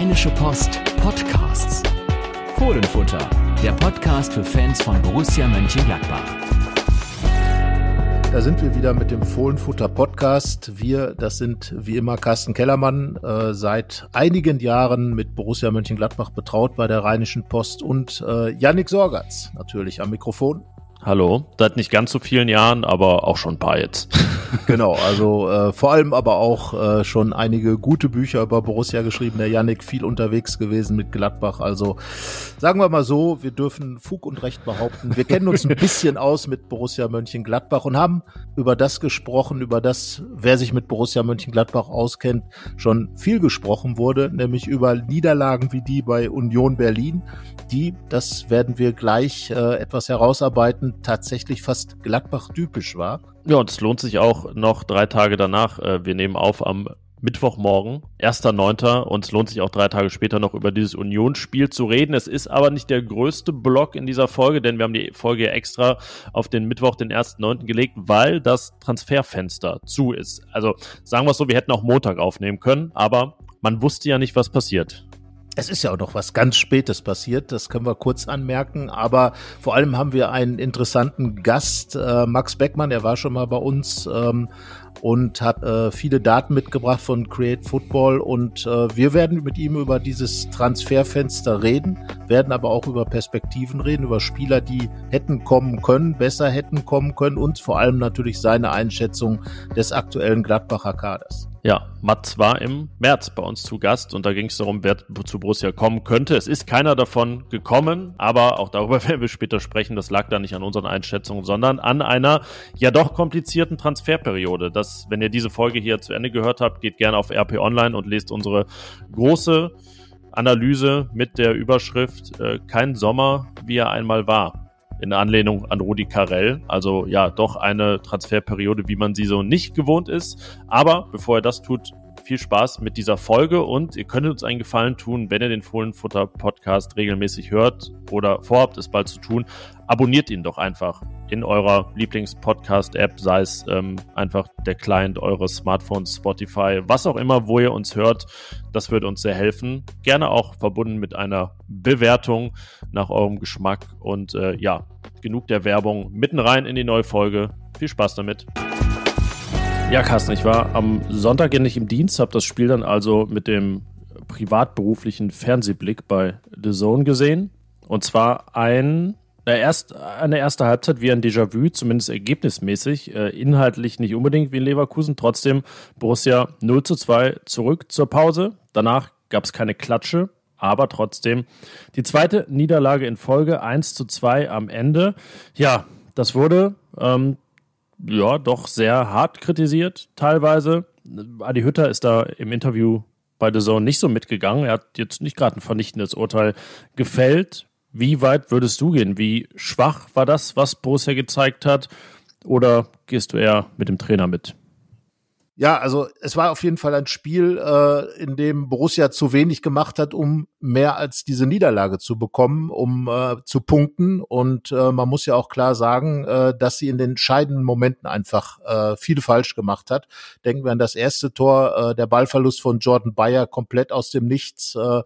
Rheinische Post Podcasts. Fohlenfutter, der Podcast für Fans von Borussia Mönchengladbach. Da sind wir wieder mit dem Fohlenfutter Podcast. Wir, das sind wie immer Carsten Kellermann, äh, seit einigen Jahren mit Borussia Mönchengladbach betraut bei der Rheinischen Post und äh, Yannick Sorgatz natürlich am Mikrofon. Hallo, seit nicht ganz so vielen Jahren, aber auch schon ein paar jetzt. genau, also äh, vor allem aber auch äh, schon einige gute Bücher über Borussia geschrieben. Der Yannick viel unterwegs gewesen mit Gladbach. Also sagen wir mal so, wir dürfen Fug und Recht behaupten. Wir kennen uns ein bisschen aus mit Borussia Mönchengladbach und haben über das gesprochen, über das, wer sich mit Borussia Mönchengladbach auskennt, schon viel gesprochen wurde, nämlich über Niederlagen wie die bei Union Berlin, die, das werden wir gleich äh, etwas herausarbeiten, tatsächlich fast Gladbach-typisch war. Ja, und es lohnt sich auch noch drei Tage danach. Äh, wir nehmen auf am Mittwochmorgen, 1.9. und es lohnt sich auch drei Tage später noch über dieses Unionsspiel zu reden. Es ist aber nicht der größte Block in dieser Folge, denn wir haben die Folge extra auf den Mittwoch, den 1.9. gelegt, weil das Transferfenster zu ist. Also sagen wir es so, wir hätten auch Montag aufnehmen können, aber man wusste ja nicht, was passiert. Es ist ja auch noch was ganz Spätes passiert, das können wir kurz anmerken, aber vor allem haben wir einen interessanten Gast, äh, Max Beckmann, er war schon mal bei uns ähm, und hat äh, viele Daten mitgebracht von Create Football und äh, wir werden mit ihm über dieses Transferfenster reden, werden aber auch über Perspektiven reden, über Spieler, die hätten kommen können, besser hätten kommen können und vor allem natürlich seine Einschätzung des aktuellen Gladbacher Kaders. Ja, Mats war im März bei uns zu Gast und da ging es darum, wer zu Borussia kommen könnte. Es ist keiner davon gekommen, aber auch darüber werden wir später sprechen. Das lag da nicht an unseren Einschätzungen, sondern an einer ja doch komplizierten Transferperiode. Das, wenn ihr diese Folge hier zu Ende gehört habt, geht gerne auf RP Online und lest unsere große Analyse mit der Überschrift äh, Kein Sommer, wie er einmal war in Anlehnung an Rudi Carell. Also ja, doch eine Transferperiode, wie man sie so nicht gewohnt ist. Aber bevor er das tut, viel Spaß mit dieser Folge und ihr könnt uns einen Gefallen tun, wenn ihr den Fohlenfutter Podcast regelmäßig hört oder vorhabt, es bald zu tun. Abonniert ihn doch einfach in eurer Lieblings-Podcast-App, sei es ähm, einfach der Client eures Smartphones, Spotify, was auch immer, wo ihr uns hört. Das würde uns sehr helfen. Gerne auch verbunden mit einer Bewertung nach eurem Geschmack. Und äh, ja, genug der Werbung. Mitten rein in die neue Folge. Viel Spaß damit. Ja, Carsten, ich war am Sonntag nicht im Dienst, habe das Spiel dann also mit dem privatberuflichen Fernsehblick bei The Zone gesehen. Und zwar ein, na, erst, eine erste Halbzeit wie ein Déjà-vu, zumindest ergebnismäßig. Äh, inhaltlich nicht unbedingt wie in Leverkusen. Trotzdem Borussia 0 zu 2 zurück zur Pause. Danach gab es keine Klatsche, aber trotzdem die zweite Niederlage in Folge 1 zu 2 am Ende. Ja, das wurde ähm, ja doch sehr hart kritisiert, teilweise. Adi Hütter ist da im Interview bei The Zone nicht so mitgegangen. Er hat jetzt nicht gerade ein vernichtendes Urteil gefällt. Wie weit würdest du gehen? Wie schwach war das, was Borussia gezeigt hat? Oder gehst du eher mit dem Trainer mit? Ja, also es war auf jeden Fall ein Spiel, äh, in dem Borussia zu wenig gemacht hat, um mehr als diese Niederlage zu bekommen, um äh, zu punkten. Und äh, man muss ja auch klar sagen, äh, dass sie in den entscheidenden Momenten einfach äh, viel falsch gemacht hat. Denken wir an das erste Tor, äh, der Ballverlust von Jordan Bayer komplett aus dem Nichts. Äh,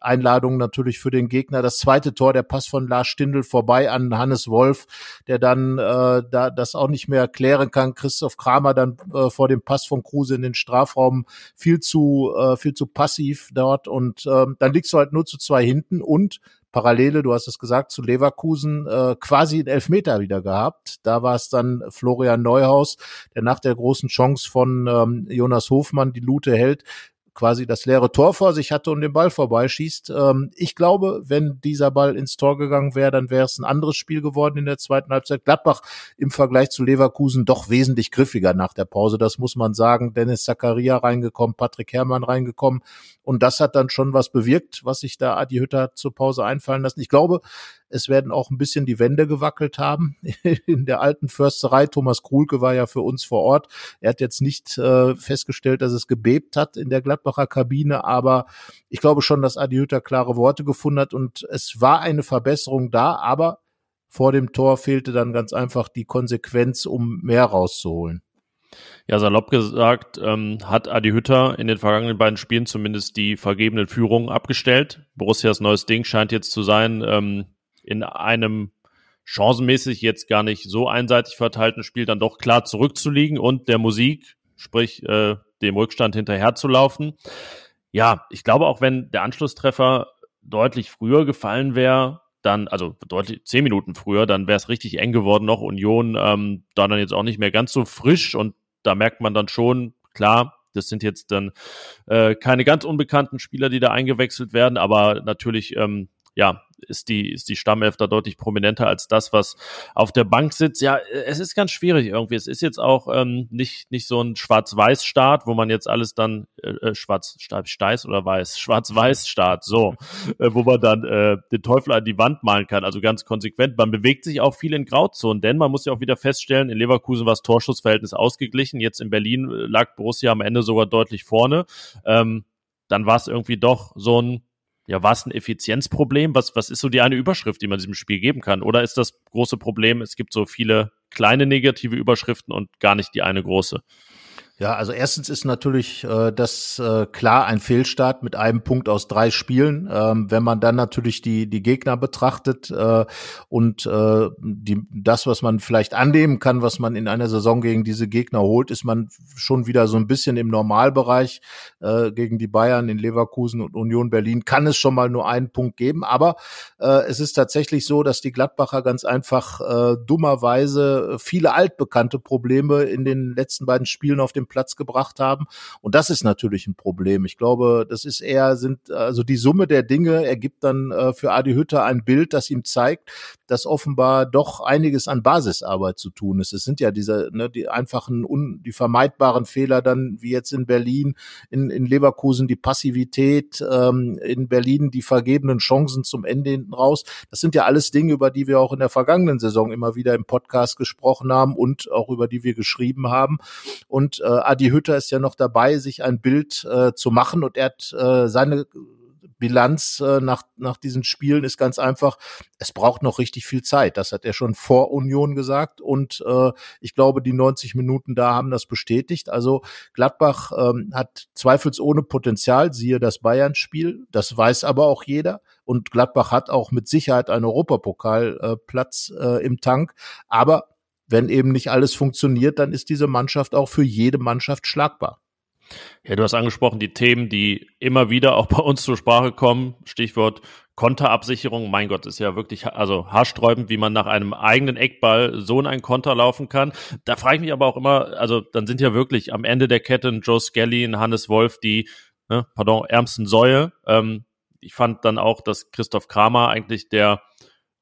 Einladung natürlich für den Gegner. Das zweite Tor, der Pass von Lars Stindl vorbei an Hannes Wolf, der dann äh, da das auch nicht mehr klären kann. Christoph Kramer dann äh, vor dem Pass von Kruse in den Strafraum viel zu äh, viel zu passiv dort und äh, dann liegst du halt nur zu zwei hinten und Parallele, du hast es gesagt, zu Leverkusen äh, quasi einen Elfmeter wieder gehabt. Da war es dann Florian Neuhaus, der nach der großen Chance von ähm, Jonas Hofmann die Lute hält, quasi das leere Tor vor sich hatte und den Ball vorbeischießt. Ähm, ich glaube, wenn dieser Ball ins Tor gegangen wäre, dann wäre es ein anderes Spiel geworden in der zweiten Halbzeit. Gladbach im Vergleich zu Leverkusen doch wesentlich griffiger nach der Pause, das muss man sagen. Dennis Zakaria reingekommen, Patrick Herrmann reingekommen und das hat dann schon was bewirkt, was sich da Adi Hütter zur Pause einfallen lassen. Ich glaube, es werden auch ein bisschen die Wände gewackelt haben in der alten Försterei. Thomas Krulke war ja für uns vor Ort. Er hat jetzt nicht äh, festgestellt, dass es gebebt hat in der Gladbacher Kabine, aber ich glaube schon, dass Adi Hütter klare Worte gefunden hat und es war eine Verbesserung da, aber vor dem Tor fehlte dann ganz einfach die Konsequenz, um mehr rauszuholen. Ja, salopp gesagt, ähm, hat Adi Hütter in den vergangenen beiden Spielen zumindest die vergebenen Führungen abgestellt. Borussias neues Ding scheint jetzt zu sein, ähm, in einem chancenmäßig jetzt gar nicht so einseitig verteilten Spiel dann doch klar zurückzuliegen und der Musik, sprich äh, dem Rückstand hinterherzulaufen. Ja, ich glaube auch, wenn der Anschlusstreffer deutlich früher gefallen wäre, dann, also deutlich zehn Minuten früher, dann wäre es richtig eng geworden noch. Union ähm, da dann jetzt auch nicht mehr ganz so frisch und da merkt man dann schon, klar, das sind jetzt dann äh, keine ganz unbekannten Spieler, die da eingewechselt werden, aber natürlich ähm, ja, ist die, ist die Stammelf da deutlich prominenter als das, was auf der Bank sitzt. Ja, es ist ganz schwierig irgendwie. Es ist jetzt auch ähm, nicht, nicht so ein Schwarz-Weiß-Staat, wo man jetzt alles dann äh, äh schwarz steiß oder weiß, Schwarz-Weiß-Staat, so, äh, wo man dann äh, den Teufel an die Wand malen kann. Also ganz konsequent. Man bewegt sich auch viel in Grauzonen, denn man muss ja auch wieder feststellen, in Leverkusen war das Torschussverhältnis ausgeglichen. Jetzt in Berlin äh, lag Borussia am Ende sogar deutlich vorne. Ähm, dann war es irgendwie doch so ein ja, war es ein Effizienzproblem? Was, was ist so die eine Überschrift, die man diesem Spiel geben kann? Oder ist das große Problem, es gibt so viele kleine negative Überschriften und gar nicht die eine große? Ja, also erstens ist natürlich äh, das äh, klar ein Fehlstart mit einem Punkt aus drei Spielen. Ähm, wenn man dann natürlich die die Gegner betrachtet äh, und äh, die das, was man vielleicht annehmen kann, was man in einer Saison gegen diese Gegner holt, ist man schon wieder so ein bisschen im Normalbereich äh, gegen die Bayern in Leverkusen und Union Berlin. Kann es schon mal nur einen Punkt geben, aber äh, es ist tatsächlich so, dass die Gladbacher ganz einfach äh, dummerweise viele altbekannte Probleme in den letzten beiden Spielen auf dem Platz gebracht haben. Und das ist natürlich ein Problem. Ich glaube, das ist eher, sind, also die Summe der Dinge ergibt dann äh, für Adi Hütter ein Bild, das ihm zeigt, dass offenbar doch einiges an Basisarbeit zu tun ist. Es sind ja diese, ne, die einfachen, un, die vermeidbaren Fehler dann, wie jetzt in Berlin, in, in Leverkusen die Passivität, ähm, in Berlin die vergebenen Chancen zum Ende hinten raus. Das sind ja alles Dinge, über die wir auch in der vergangenen Saison immer wieder im Podcast gesprochen haben und auch über die wir geschrieben haben. Und äh, Adi Hütter ist ja noch dabei, sich ein Bild äh, zu machen und er hat äh, seine Bilanz äh, nach, nach diesen Spielen ist ganz einfach, es braucht noch richtig viel Zeit. Das hat er schon vor Union gesagt und äh, ich glaube, die 90 Minuten da haben das bestätigt. Also Gladbach ähm, hat zweifelsohne Potenzial, siehe das Bayern-Spiel, das weiß aber auch jeder. Und Gladbach hat auch mit Sicherheit einen Europapokalplatz äh, äh, im Tank. Aber wenn eben nicht alles funktioniert, dann ist diese Mannschaft auch für jede Mannschaft schlagbar. Ja, du hast angesprochen, die Themen, die immer wieder auch bei uns zur Sprache kommen. Stichwort Konterabsicherung. Mein Gott, ist ja wirklich also haarsträubend, wie man nach einem eigenen Eckball so in einen Konter laufen kann. Da frage ich mich aber auch immer, also dann sind ja wirklich am Ende der Kette ein Joe Skelly, ein Hannes Wolf, die, ne, pardon, ärmsten Säue. Ähm, ich fand dann auch, dass Christoph Kramer eigentlich der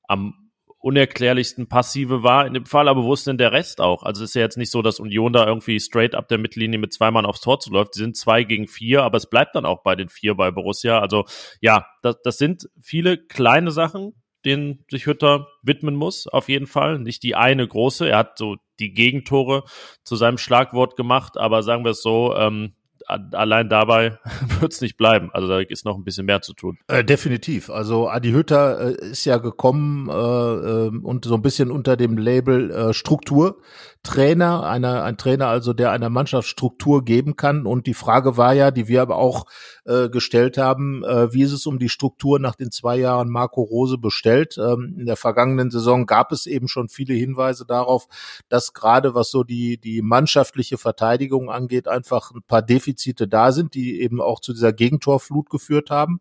am unerklärlichsten Passive war in dem Fall, aber wo ist denn der Rest auch? Also es ist ja jetzt nicht so, dass Union da irgendwie straight ab der Mittellinie mit zwei Mann aufs Tor zuläuft. Die sind zwei gegen vier, aber es bleibt dann auch bei den vier bei Borussia. Also ja, das, das sind viele kleine Sachen, denen sich Hütter widmen muss, auf jeden Fall. Nicht die eine große. Er hat so die Gegentore zu seinem Schlagwort gemacht, aber sagen wir es so, ähm, allein dabei wird es nicht bleiben. Also da ist noch ein bisschen mehr zu tun. Äh, definitiv. Also Adi Hütter äh, ist ja gekommen äh, äh, und so ein bisschen unter dem Label äh, Struktur. Trainer, einer, ein Trainer also, der einer Mannschaft Struktur geben kann. Und die Frage war ja, die wir aber auch äh, gestellt haben, äh, wie ist es um die Struktur nach den zwei Jahren Marco Rose bestellt? Ähm, in der vergangenen Saison gab es eben schon viele Hinweise darauf, dass gerade was so die, die mannschaftliche Verteidigung angeht, einfach ein paar Defizite da sind, die eben auch zu dieser Gegentorflut geführt haben.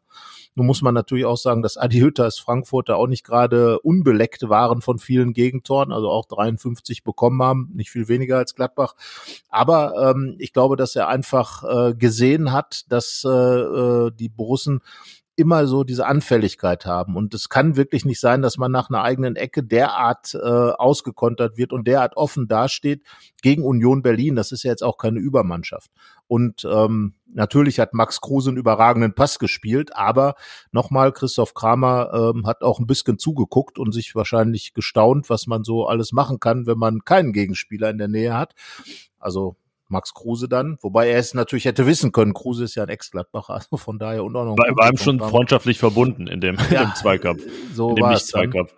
Nun muss man natürlich auch sagen, dass Adi Hütter als Frankfurter auch nicht gerade unbeleckt waren von vielen Gegentoren, also auch 53 bekommen haben, nicht viel weniger als Gladbach. Aber ähm, ich glaube, dass er einfach äh, gesehen hat, dass äh, äh die Borussen immer so diese Anfälligkeit haben. Und es kann wirklich nicht sein, dass man nach einer eigenen Ecke derart äh, ausgekontert wird und derart offen dasteht gegen Union Berlin. Das ist ja jetzt auch keine Übermannschaft. Und ähm, natürlich hat Max Kruse einen überragenden Pass gespielt, aber nochmal, Christoph Kramer ähm, hat auch ein bisschen zugeguckt und sich wahrscheinlich gestaunt, was man so alles machen kann, wenn man keinen Gegenspieler in der Nähe hat. Also Max Kruse dann, wobei er es natürlich hätte wissen können. Kruse ist ja ein Ex-Gladbacher, also von daher und auch noch. War, war ihm schon freundschaftlich verbunden in dem, ja, in dem Zweikampf. So in dem war es. Zweikampf.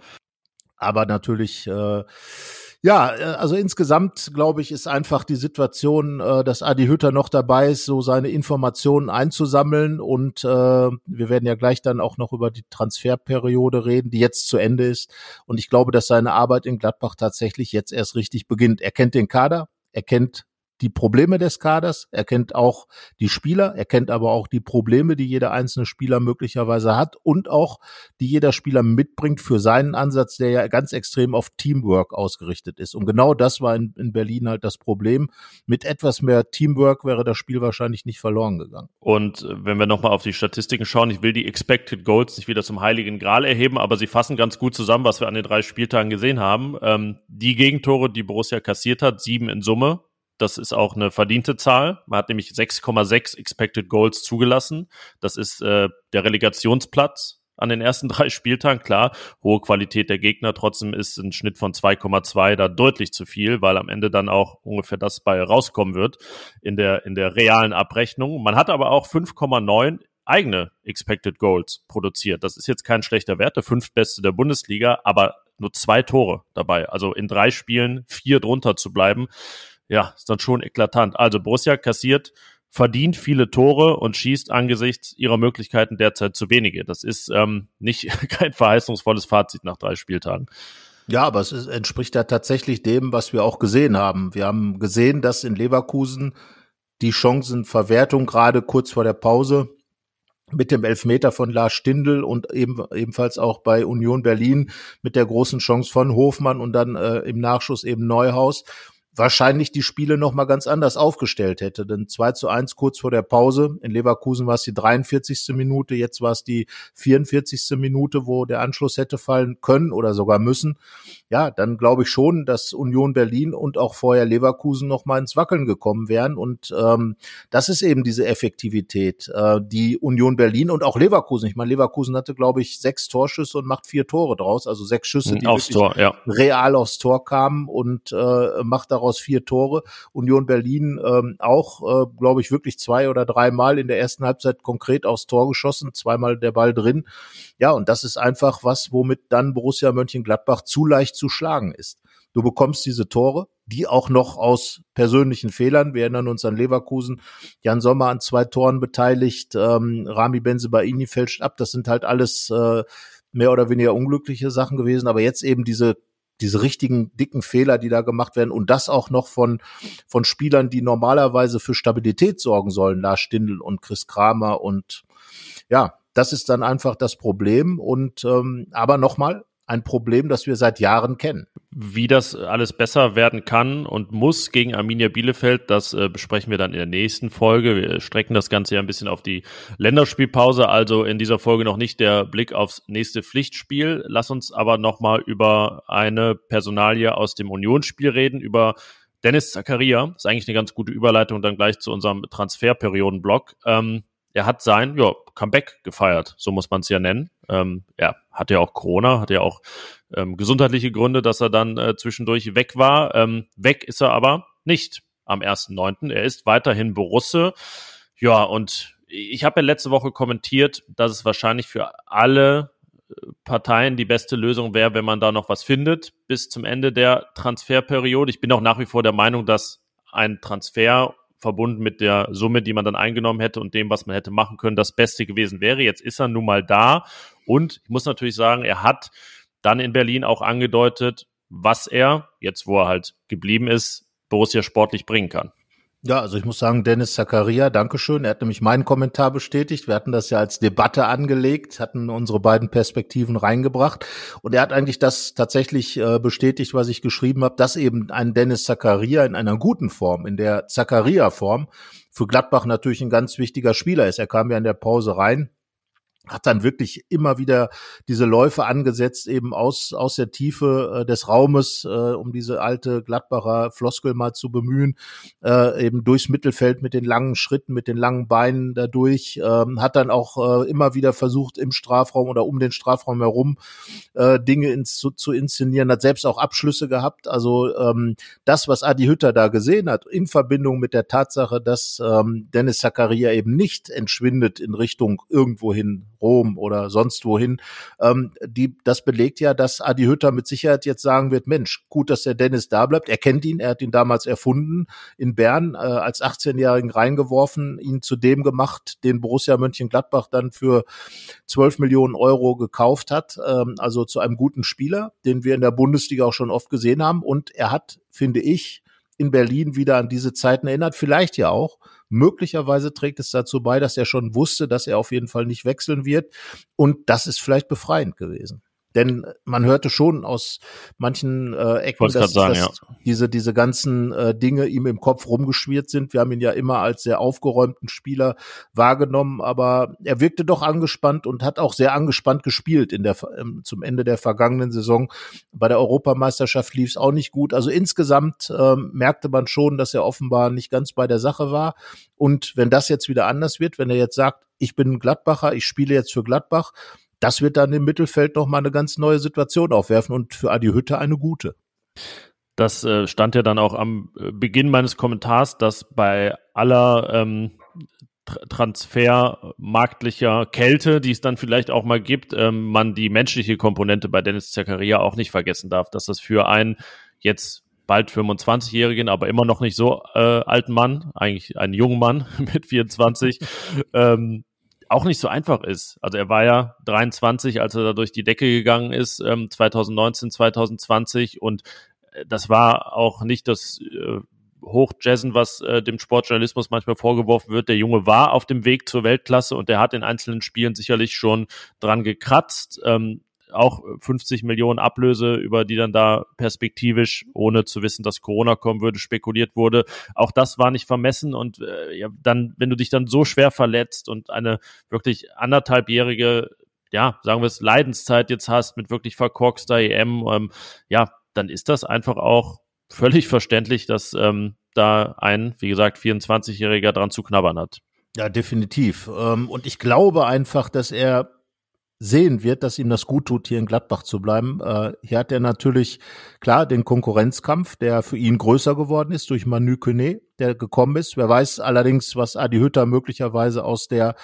Aber natürlich, äh, Ja, äh, also insgesamt glaube ich, ist einfach die Situation, äh, dass Adi Hütter noch dabei ist, so seine Informationen einzusammeln und äh, wir werden ja gleich dann auch noch über die Transferperiode reden, die jetzt zu Ende ist und ich glaube, dass seine Arbeit in Gladbach tatsächlich jetzt erst richtig beginnt. Er kennt den Kader, er kennt die Probleme des Kaders, er kennt auch die Spieler, er kennt aber auch die Probleme, die jeder einzelne Spieler möglicherweise hat und auch die jeder Spieler mitbringt für seinen Ansatz, der ja ganz extrem auf Teamwork ausgerichtet ist. Und genau das war in, in Berlin halt das Problem. Mit etwas mehr Teamwork wäre das Spiel wahrscheinlich nicht verloren gegangen. Und äh, wenn wir nochmal auf die Statistiken schauen, ich will die Expected Goals nicht wieder zum heiligen Gral erheben, aber sie fassen ganz gut zusammen, was wir an den drei Spieltagen gesehen haben. Ähm, die Gegentore, die Borussia kassiert hat, sieben in Summe, das ist auch eine verdiente Zahl. Man hat nämlich 6,6 Expected Goals zugelassen. Das ist äh, der Relegationsplatz an den ersten drei Spieltagen. Klar, hohe Qualität der Gegner. Trotzdem ist ein Schnitt von 2,2 da deutlich zu viel, weil am Ende dann auch ungefähr das bei rauskommen wird in der, in der realen Abrechnung. Man hat aber auch 5,9 eigene Expected Goals produziert. Das ist jetzt kein schlechter Wert, der fünftbeste der Bundesliga, aber nur zwei Tore dabei. Also in drei Spielen vier drunter zu bleiben, ja, ist dann schon eklatant. Also Borussia kassiert verdient viele Tore und schießt angesichts ihrer Möglichkeiten derzeit zu wenige. Das ist ähm, nicht kein verheißungsvolles Fazit nach drei Spieltagen. Ja, aber es ist, entspricht ja tatsächlich dem, was wir auch gesehen haben. Wir haben gesehen, dass in Leverkusen die Chancenverwertung gerade kurz vor der Pause mit dem Elfmeter von Lars Stindl und eben, ebenfalls auch bei Union Berlin mit der großen Chance von Hofmann und dann äh, im Nachschuss eben Neuhaus wahrscheinlich die Spiele noch mal ganz anders aufgestellt hätte. Denn 2 zu 1 kurz vor der Pause. In Leverkusen war es die 43. Minute, jetzt war es die 44. Minute, wo der Anschluss hätte fallen können oder sogar müssen. Ja, dann glaube ich schon, dass Union Berlin und auch vorher Leverkusen noch mal ins Wackeln gekommen wären. Und ähm, das ist eben diese Effektivität, äh, die Union Berlin und auch Leverkusen. Ich meine, Leverkusen hatte, glaube ich, sechs Torschüsse und macht vier Tore draus, also sechs Schüsse, die aufs Tor, ja. real aufs Tor kamen und äh, macht daraus daraus vier Tore. Union Berlin ähm, auch, äh, glaube ich, wirklich zwei oder dreimal in der ersten Halbzeit konkret aufs Tor geschossen, zweimal der Ball drin. Ja, und das ist einfach was, womit dann Borussia Mönchengladbach zu leicht zu schlagen ist. Du bekommst diese Tore, die auch noch aus persönlichen Fehlern, wir erinnern uns an Leverkusen, Jan Sommer an zwei Toren beteiligt, ähm, Rami Benzebaini fälscht ab, das sind halt alles äh, mehr oder weniger unglückliche Sachen gewesen, aber jetzt eben diese diese richtigen dicken Fehler, die da gemacht werden und das auch noch von, von Spielern, die normalerweise für Stabilität sorgen sollen, Lars Stindl und Chris Kramer und ja, das ist dann einfach das Problem und ähm, aber nochmal, ein Problem, das wir seit Jahren kennen. Wie das alles besser werden kann und muss gegen Arminia Bielefeld, das äh, besprechen wir dann in der nächsten Folge. Wir strecken das Ganze ja ein bisschen auf die Länderspielpause, also in dieser Folge noch nicht der Blick aufs nächste Pflichtspiel. Lass uns aber nochmal über eine Personalie aus dem Unionsspiel reden, über Dennis Zakaria. Ist eigentlich eine ganz gute Überleitung dann gleich zu unserem Transferperiodenblock. Ähm, er hat sein ja, Comeback gefeiert, so muss man es ja nennen. Ähm, er hatte ja auch Corona, hatte ja auch ähm, gesundheitliche Gründe, dass er dann äh, zwischendurch weg war. Ähm, weg ist er aber nicht am 1.9. Er ist weiterhin Borusse. Ja, und ich habe ja letzte Woche kommentiert, dass es wahrscheinlich für alle äh, Parteien die beste Lösung wäre, wenn man da noch was findet bis zum Ende der Transferperiode. Ich bin auch nach wie vor der Meinung, dass ein Transfer verbunden mit der Summe, die man dann eingenommen hätte und dem, was man hätte machen können, das Beste gewesen wäre. Jetzt ist er nun mal da und ich muss natürlich sagen, er hat dann in Berlin auch angedeutet, was er, jetzt wo er halt geblieben ist, Borussia sportlich bringen kann. Ja, also ich muss sagen, Dennis Zakaria, Dankeschön. Er hat nämlich meinen Kommentar bestätigt. Wir hatten das ja als Debatte angelegt, hatten unsere beiden Perspektiven reingebracht. Und er hat eigentlich das tatsächlich äh, bestätigt, was ich geschrieben habe, dass eben ein Dennis Zakaria in einer guten Form, in der Zakaria-Form, für Gladbach natürlich ein ganz wichtiger Spieler ist. Er kam ja in der Pause rein, hat dann wirklich immer wieder diese Läufe angesetzt, eben aus, aus der Tiefe äh, des Raumes, äh, um diese alte Gladbacher Floskel mal zu bemühen, äh, eben durchs Mittelfeld mit den langen Schritten, mit den langen Beinen dadurch, ähm, hat dann auch äh, immer wieder versucht, im Strafraum oder um den Strafraum herum äh, Dinge ins, zu, zu inszenieren, hat selbst auch Abschlüsse gehabt. Also ähm, das, was Adi Hütter da gesehen hat, in Verbindung mit der Tatsache, dass ähm, Dennis Zakaria eben nicht entschwindet in Richtung irgendwohin Rom oder sonst wohin. Ähm, die, das belegt ja, dass Adi Hütter mit Sicherheit jetzt sagen wird, Mensch, gut, dass der Dennis da bleibt. Er kennt ihn, er hat ihn damals erfunden in Bern, äh, als 18-Jährigen reingeworfen, ihn zu dem gemacht, den Borussia Mönchengladbach dann für 12 Millionen Euro gekauft hat. Ähm, also zu einem guten Spieler, den wir in der Bundesliga auch schon oft gesehen haben. Und er hat, finde ich, in Berlin wieder an diese Zeiten erinnert. Vielleicht ja auch. Möglicherweise trägt es dazu bei, dass er schon wusste, dass er auf jeden Fall nicht wechseln wird. Und das ist vielleicht befreiend gewesen. Denn man hörte schon aus manchen äh, Ecken, dass, sagen, dass ja. diese, diese ganzen äh, Dinge ihm im Kopf rumgeschwirrt sind. Wir haben ihn ja immer als sehr aufgeräumten Spieler wahrgenommen, aber er wirkte doch angespannt und hat auch sehr angespannt gespielt in der, ähm, zum Ende der vergangenen Saison. Bei der Europameisterschaft lief es auch nicht gut. Also insgesamt ähm, merkte man schon, dass er offenbar nicht ganz bei der Sache war. Und wenn das jetzt wieder anders wird, wenn er jetzt sagt, ich bin Gladbacher, ich spiele jetzt für Gladbach, das wird dann im Mittelfeld noch mal eine ganz neue Situation aufwerfen und für Adi Hütte eine gute. Das äh, stand ja dann auch am äh, Beginn meines Kommentars, dass bei aller ähm, transfermarktlicher Kälte, die es dann vielleicht auch mal gibt, ähm, man die menschliche Komponente bei Dennis Zakaria auch nicht vergessen darf, dass das für einen jetzt bald 25-jährigen, aber immer noch nicht so äh, alten Mann, eigentlich einen jungen Mann mit 24, ähm, auch nicht so einfach ist. Also er war ja 23, als er da durch die Decke gegangen ist, ähm, 2019, 2020 und äh, das war auch nicht das äh, Hochjazzen, was äh, dem Sportjournalismus manchmal vorgeworfen wird. Der Junge war auf dem Weg zur Weltklasse und der hat in einzelnen Spielen sicherlich schon dran gekratzt. Ähm, auch 50 Millionen Ablöse, über die dann da perspektivisch, ohne zu wissen, dass Corona kommen würde, spekuliert wurde. Auch das war nicht vermessen und äh, ja, dann, wenn du dich dann so schwer verletzt und eine wirklich anderthalbjährige, ja, sagen wir es, Leidenszeit jetzt hast mit wirklich verkorkster EM, ähm, ja, dann ist das einfach auch völlig verständlich, dass ähm, da ein, wie gesagt, 24-Jähriger dran zu knabbern hat. Ja, definitiv. Ähm, und ich glaube einfach, dass er sehen wird, dass ihm das gut tut, hier in Gladbach zu bleiben. Äh, hier hat er natürlich, klar, den Konkurrenzkampf, der für ihn größer geworden ist durch Manu Kone, der gekommen ist. Wer weiß allerdings, was Adi Hütter möglicherweise aus der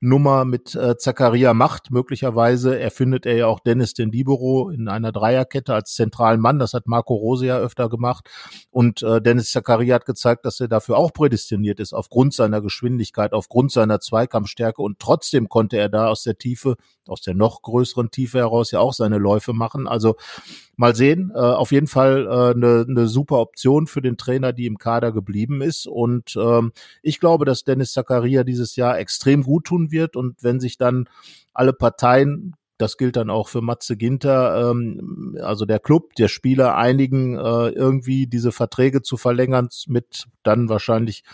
Nummer mit äh, Zakaria macht. Möglicherweise erfindet er ja auch Dennis den Libero in einer Dreierkette als zentralen Mann. Das hat Marco Rose ja öfter gemacht. Und äh, Dennis Zakaria hat gezeigt, dass er dafür auch prädestiniert ist, aufgrund seiner Geschwindigkeit, aufgrund seiner Zweikampfstärke. Und trotzdem konnte er da aus der Tiefe, aus der noch größeren Tiefe heraus ja auch seine Läufe machen. Also mal sehen. Äh, auf jeden Fall äh, eine, eine super Option für den Trainer, die im Kader geblieben ist. Und ähm, ich glaube, dass Dennis Zakaria dieses Jahr extrem gut tun wird. Und wenn sich dann alle Parteien das gilt dann auch für Matze Ginter, ähm, also der Club, der Spieler einigen, äh, irgendwie diese Verträge zu verlängern mit dann wahrscheinlich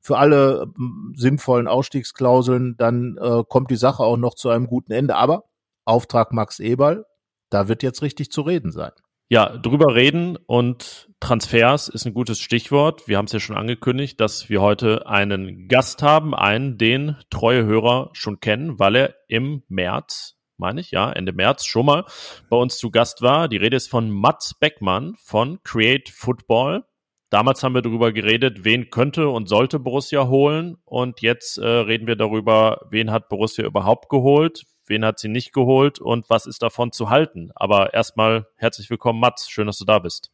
für alle äh, sinnvollen Ausstiegsklauseln, dann äh, kommt die Sache auch noch zu einem guten Ende. Aber Auftrag Max Eberl, da wird jetzt richtig zu reden sein. Ja, drüber reden und Transfers ist ein gutes Stichwort. Wir haben es ja schon angekündigt, dass wir heute einen Gast haben, einen, den treue Hörer schon kennen, weil er im März, meine ich, ja, Ende März schon mal bei uns zu Gast war. Die Rede ist von Mats Beckmann von Create Football. Damals haben wir darüber geredet, wen könnte und sollte Borussia holen. Und jetzt äh, reden wir darüber, wen hat Borussia überhaupt geholt, wen hat sie nicht geholt und was ist davon zu halten. Aber erstmal herzlich willkommen, Mats. Schön, dass du da bist.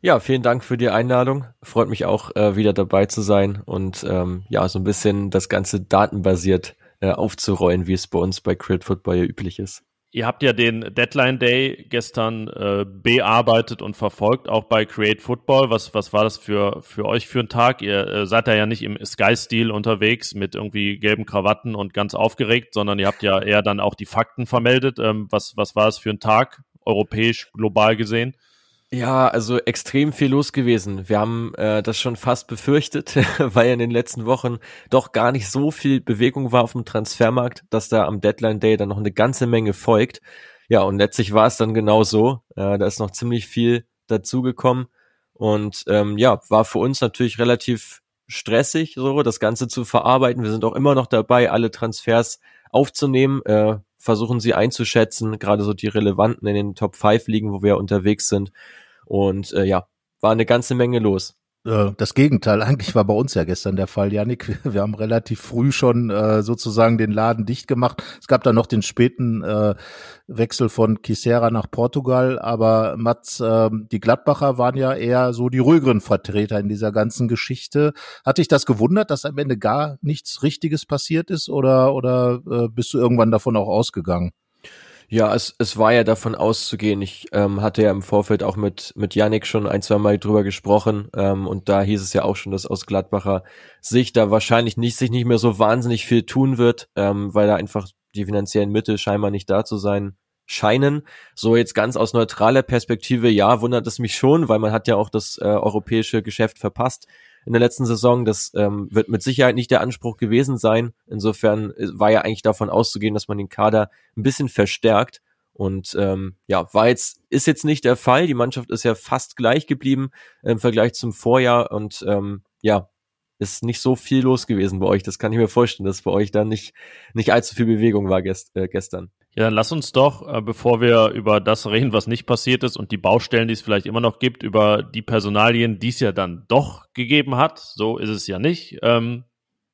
Ja, vielen Dank für die Einladung. Freut mich auch, äh, wieder dabei zu sein und ähm, ja, so ein bisschen das Ganze datenbasiert äh, aufzurollen, wie es bei uns bei Crit Football ja üblich ist. Ihr habt ja den Deadline Day gestern äh, bearbeitet und verfolgt, auch bei Create Football. Was, was war das für, für euch für ein Tag? Ihr äh, seid da ja nicht im Sky-Stil unterwegs mit irgendwie gelben Krawatten und ganz aufgeregt, sondern ihr habt ja eher dann auch die Fakten vermeldet. Ähm, was, was war es für ein Tag, europäisch, global gesehen? Ja, also extrem viel los gewesen. Wir haben äh, das schon fast befürchtet, weil in den letzten Wochen doch gar nicht so viel Bewegung war auf dem Transfermarkt, dass da am Deadline Day dann noch eine ganze Menge folgt. Ja, und letztlich war es dann genau so. Äh, da ist noch ziemlich viel dazugekommen. Und ähm, ja, war für uns natürlich relativ stressig, so das Ganze zu verarbeiten. Wir sind auch immer noch dabei, alle Transfers aufzunehmen, äh, versuchen sie einzuschätzen, gerade so die relevanten in den Top 5 Ligen, wo wir unterwegs sind. Und äh, ja, war eine ganze Menge los. Äh, das Gegenteil. Eigentlich war bei uns ja gestern der Fall, Janik. Wir haben relativ früh schon äh, sozusagen den Laden dicht gemacht. Es gab dann noch den späten äh, Wechsel von Kisera nach Portugal, aber Mats, äh, die Gladbacher waren ja eher so die ruhigeren Vertreter in dieser ganzen Geschichte. Hat dich das gewundert, dass am Ende gar nichts Richtiges passiert ist oder, oder äh, bist du irgendwann davon auch ausgegangen? Ja, es, es war ja davon auszugehen. Ich ähm, hatte ja im Vorfeld auch mit, mit Yannick schon ein, zwei Mal drüber gesprochen. Ähm, und da hieß es ja auch schon, dass aus Gladbacher Sicht da wahrscheinlich nicht, sich nicht mehr so wahnsinnig viel tun wird, ähm, weil da einfach die finanziellen Mittel scheinbar nicht da zu sein scheinen. So jetzt ganz aus neutraler Perspektive, ja, wundert es mich schon, weil man hat ja auch das äh, europäische Geschäft verpasst in der letzten Saison. Das ähm, wird mit Sicherheit nicht der Anspruch gewesen sein. Insofern äh, war ja eigentlich davon auszugehen, dass man den Kader ein bisschen verstärkt. Und ähm, ja, war jetzt, ist jetzt nicht der Fall. Die Mannschaft ist ja fast gleich geblieben im Vergleich zum Vorjahr. Und ähm, ja, ist nicht so viel los gewesen bei euch. Das kann ich mir vorstellen, dass bei euch da nicht, nicht allzu viel Bewegung war gest, äh, gestern. Ja, dann lass uns doch, äh, bevor wir über das reden, was nicht passiert ist und die Baustellen, die es vielleicht immer noch gibt, über die Personalien, die es ja dann doch gegeben hat. So ist es ja nicht. Ähm,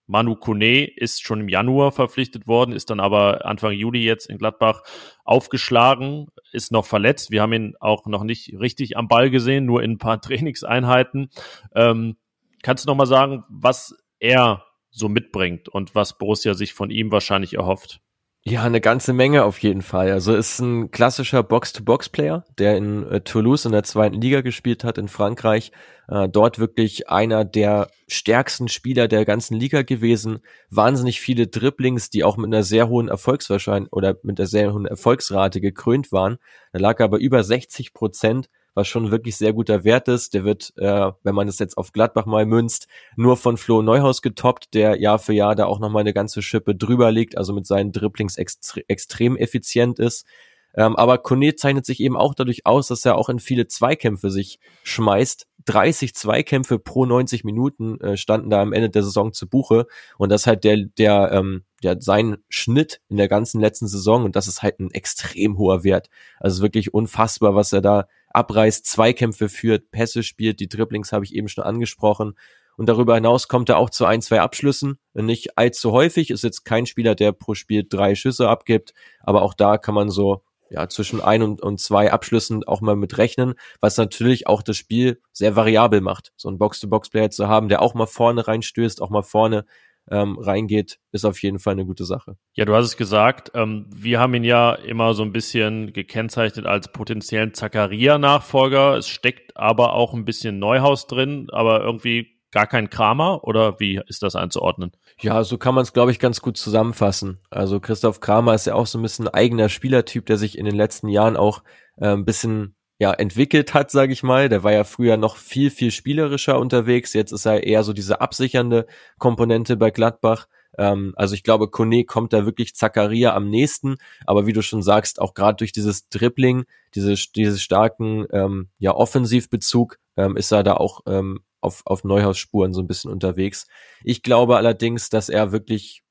Manu Kone ist schon im Januar verpflichtet worden, ist dann aber Anfang Juli jetzt in Gladbach aufgeschlagen, ist noch verletzt. Wir haben ihn auch noch nicht richtig am Ball gesehen, nur in ein paar Trainingseinheiten. Ähm, kannst du noch mal sagen, was er so mitbringt und was Borussia sich von ihm wahrscheinlich erhofft? Ja, eine ganze Menge auf jeden Fall. Also ist ein klassischer Box-to-Box-Player, der in äh, Toulouse in der zweiten Liga gespielt hat in Frankreich. Äh, dort wirklich einer der stärksten Spieler der ganzen Liga gewesen. Wahnsinnig viele Dribblings, die auch mit einer sehr hohen Erfolgswahrscheinlichkeit oder mit einer sehr hohen Erfolgsrate gekrönt waren. Da lag er aber über 60 Prozent was schon wirklich sehr guter Wert ist. Der wird, äh, wenn man es jetzt auf Gladbach mal münzt, nur von Flo Neuhaus getoppt, der Jahr für Jahr da auch nochmal eine ganze Schippe drüber liegt, also mit seinen Dribblings extre extrem effizient ist. Ähm, aber Kone zeichnet sich eben auch dadurch aus, dass er auch in viele Zweikämpfe sich schmeißt. 30 Zweikämpfe pro 90 Minuten äh, standen da am Ende der Saison zu Buche. Und das halt der, der, ähm, der sein Schnitt in der ganzen letzten Saison. Und das ist halt ein extrem hoher Wert. Also wirklich unfassbar, was er da abreißt, Zweikämpfe führt, Pässe spielt, die Dribblings habe ich eben schon angesprochen. Und darüber hinaus kommt er auch zu ein, zwei Abschlüssen. Nicht allzu häufig, ist jetzt kein Spieler, der pro Spiel drei Schüsse abgibt, aber auch da kann man so ja, zwischen ein und, und zwei Abschlüssen auch mal mit rechnen, was natürlich auch das Spiel sehr variabel macht. So ein Box-to-Box-Player zu haben, der auch mal vorne reinstößt, auch mal vorne ähm, reingeht, ist auf jeden Fall eine gute Sache. Ja, du hast es gesagt, ähm, wir haben ihn ja immer so ein bisschen gekennzeichnet als potenziellen Zacharia-Nachfolger. Es steckt aber auch ein bisschen Neuhaus drin, aber irgendwie gar kein Kramer oder wie ist das einzuordnen? Ja, so kann man es, glaube ich, ganz gut zusammenfassen. Also Christoph Kramer ist ja auch so ein bisschen ein eigener Spielertyp, der sich in den letzten Jahren auch äh, ein bisschen ja entwickelt hat, sage ich mal. Der war ja früher noch viel viel spielerischer unterwegs. Jetzt ist er eher so diese absichernde Komponente bei Gladbach. Ähm, also ich glaube, Kone kommt da wirklich Zakaria am nächsten. Aber wie du schon sagst, auch gerade durch dieses Dribbling, diese diese starken ähm, ja Offensivbezug, ähm, ist er da auch ähm, auf auf Neuhaus-Spuren so ein bisschen unterwegs. Ich glaube allerdings, dass er wirklich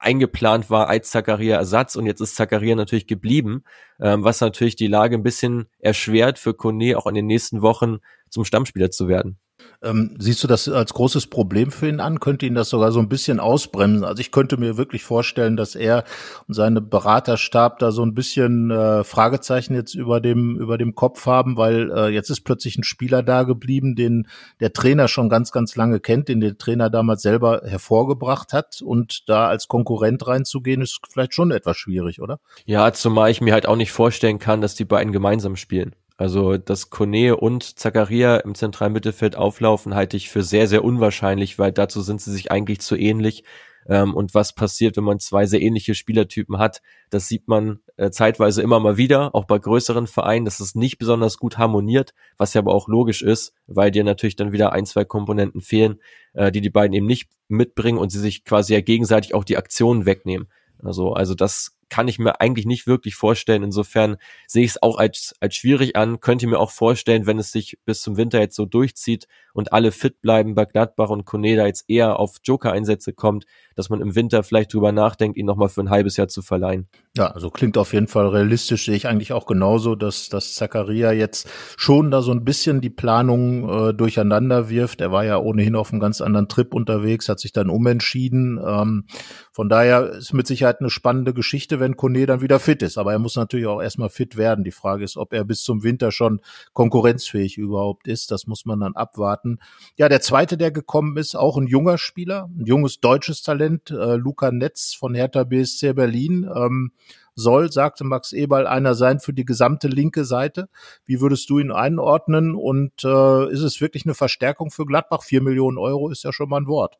eingeplant war als Zakaria Ersatz und jetzt ist Zakaria natürlich geblieben, ähm, was natürlich die Lage ein bisschen erschwert für Kone auch in den nächsten Wochen zum Stammspieler zu werden. Ähm, siehst du das als großes Problem für ihn an? Könnte ihn das sogar so ein bisschen ausbremsen? Also ich könnte mir wirklich vorstellen, dass er und seine Beraterstab da so ein bisschen äh, Fragezeichen jetzt über dem über dem Kopf haben, weil äh, jetzt ist plötzlich ein Spieler da geblieben, den der Trainer schon ganz ganz lange kennt, den der Trainer damals selber hervorgebracht hat und da als Konkurrent reinzugehen ist vielleicht schon etwas schwierig, oder? Ja, zumal ich mir halt auch nicht vorstellen kann, dass die beiden gemeinsam spielen. Also, dass Kone und Zakaria im zentralen Mittelfeld auflaufen, halte ich für sehr, sehr unwahrscheinlich, weil dazu sind sie sich eigentlich zu ähnlich. Ähm, und was passiert, wenn man zwei sehr ähnliche Spielertypen hat, das sieht man äh, zeitweise immer mal wieder, auch bei größeren Vereinen, dass es nicht besonders gut harmoniert, was ja aber auch logisch ist, weil dir natürlich dann wieder ein, zwei Komponenten fehlen, äh, die die beiden eben nicht mitbringen und sie sich quasi ja gegenseitig auch die Aktionen wegnehmen. Also, also das kann ich mir eigentlich nicht wirklich vorstellen. Insofern sehe ich es auch als, als schwierig an. Könnte mir auch vorstellen, wenn es sich bis zum Winter jetzt so durchzieht und alle fit bleiben bei Gladbach und Koneda jetzt eher auf Joker-Einsätze kommt, dass man im Winter vielleicht drüber nachdenkt, ihn nochmal für ein halbes Jahr zu verleihen. Ja, also klingt auf jeden Fall realistisch, sehe ich eigentlich auch genauso, dass, dass Zakaria jetzt schon da so ein bisschen die Planung äh, durcheinander wirft. Er war ja ohnehin auf einem ganz anderen Trip unterwegs, hat sich dann umentschieden. Ähm, von daher ist mit Sicherheit eine spannende Geschichte, wenn Kone dann wieder fit ist. Aber er muss natürlich auch erstmal fit werden. Die Frage ist, ob er bis zum Winter schon konkurrenzfähig überhaupt ist. Das muss man dann abwarten. Ja, der zweite, der gekommen ist, auch ein junger Spieler, ein junges deutsches Talent, äh, Luca Netz von Hertha BSC Berlin. Ähm, soll, sagte Max Eberl, einer sein für die gesamte linke Seite. Wie würdest du ihn einordnen? Und äh, ist es wirklich eine Verstärkung für Gladbach? Vier Millionen Euro ist ja schon mal ein Wort.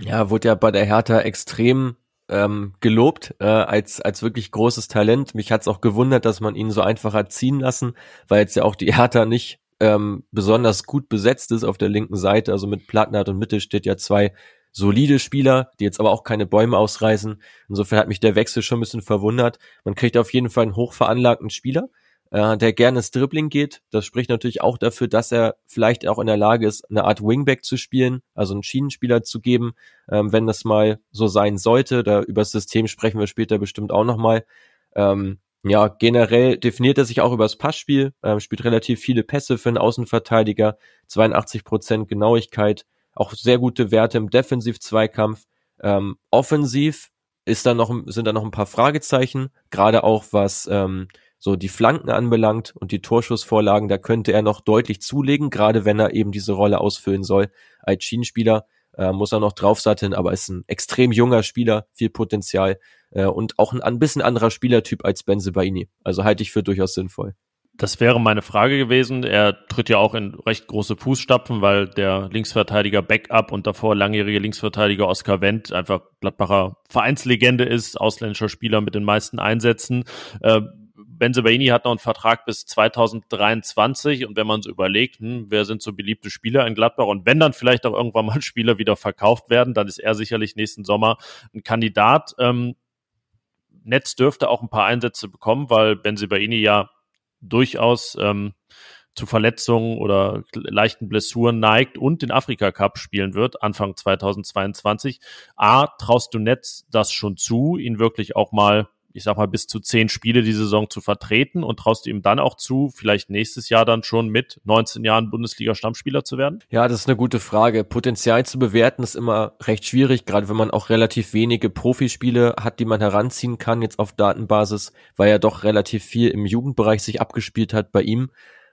Ja, wurde ja bei der Hertha extrem ähm, gelobt äh, als als wirklich großes Talent. Mich hat's auch gewundert, dass man ihn so einfach hat ziehen lassen, weil jetzt ja auch die Hertha nicht ähm, besonders gut besetzt ist auf der linken Seite. Also mit Plattenhardt und Mitte steht ja zwei solide Spieler, die jetzt aber auch keine Bäume ausreißen. Insofern hat mich der Wechsel schon ein bisschen verwundert. Man kriegt auf jeden Fall einen hochveranlagten Spieler, äh, der gerne ins Dribbling geht. Das spricht natürlich auch dafür, dass er vielleicht auch in der Lage ist, eine Art Wingback zu spielen, also einen Schienenspieler zu geben, ähm, wenn das mal so sein sollte. Da über das System sprechen wir später bestimmt auch nochmal. Ähm, ja, generell definiert er sich auch über das Passspiel, ähm, spielt relativ viele Pässe für einen Außenverteidiger, 82 Prozent Genauigkeit, auch sehr gute Werte im Defensiv-Zweikampf. Ähm, offensiv ist da noch, sind da noch ein paar Fragezeichen, gerade auch was ähm, so die Flanken anbelangt und die Torschussvorlagen, da könnte er noch deutlich zulegen, gerade wenn er eben diese Rolle ausfüllen soll. Als Schienenspieler äh, muss er noch draufsatteln, aber ist ein extrem junger Spieler, viel Potenzial äh, und auch ein, ein bisschen anderer Spielertyp als Benzebaini. Also halte ich für durchaus sinnvoll. Das wäre meine Frage gewesen. Er tritt ja auch in recht große Fußstapfen, weil der Linksverteidiger Backup und davor langjährige Linksverteidiger Oskar Wendt einfach Gladbacher Vereinslegende ist, ausländischer Spieler mit den meisten Einsätzen. Äh, Benzebaini hat noch einen Vertrag bis 2023 und wenn man so überlegt, hm, wer sind so beliebte Spieler in Gladbach und wenn dann vielleicht auch irgendwann mal Spieler wieder verkauft werden, dann ist er sicherlich nächsten Sommer ein Kandidat. Ähm, Netz dürfte auch ein paar Einsätze bekommen, weil Benzebaini ja durchaus ähm, zu Verletzungen oder leichten Blessuren neigt und den Afrika Cup spielen wird, Anfang 2022. A, traust du Netz das schon zu, ihn wirklich auch mal, ich sag mal, bis zu zehn Spiele die Saison zu vertreten und traust du ihm dann auch zu, vielleicht nächstes Jahr dann schon mit 19 Jahren Bundesliga-Stammspieler zu werden? Ja, das ist eine gute Frage. Potenzial zu bewerten ist immer recht schwierig, gerade wenn man auch relativ wenige Profispiele hat, die man heranziehen kann, jetzt auf Datenbasis, weil ja doch relativ viel im Jugendbereich sich abgespielt hat bei ihm.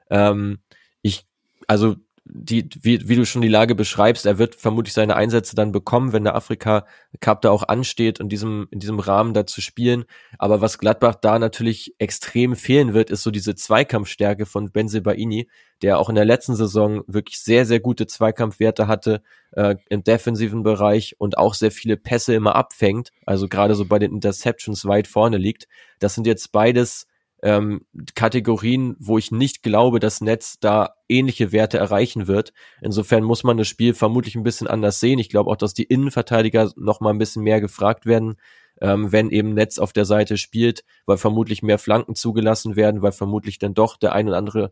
Ähm, ich, also die, wie, wie du schon die Lage beschreibst, er wird vermutlich seine Einsätze dann bekommen, wenn der Afrika Cup da auch ansteht, in diesem, in diesem Rahmen da zu spielen. Aber was Gladbach da natürlich extrem fehlen wird, ist so diese Zweikampfstärke von Benzebaini, der auch in der letzten Saison wirklich sehr, sehr gute Zweikampfwerte hatte äh, im defensiven Bereich und auch sehr viele Pässe immer abfängt, also gerade so bei den Interceptions weit vorne liegt. Das sind jetzt beides ähm, Kategorien, wo ich nicht glaube, dass Netz da ähnliche Werte erreichen wird. Insofern muss man das Spiel vermutlich ein bisschen anders sehen. Ich glaube auch, dass die Innenverteidiger noch mal ein bisschen mehr gefragt werden, ähm, wenn eben Netz auf der Seite spielt, weil vermutlich mehr Flanken zugelassen werden, weil vermutlich dann doch der ein oder andere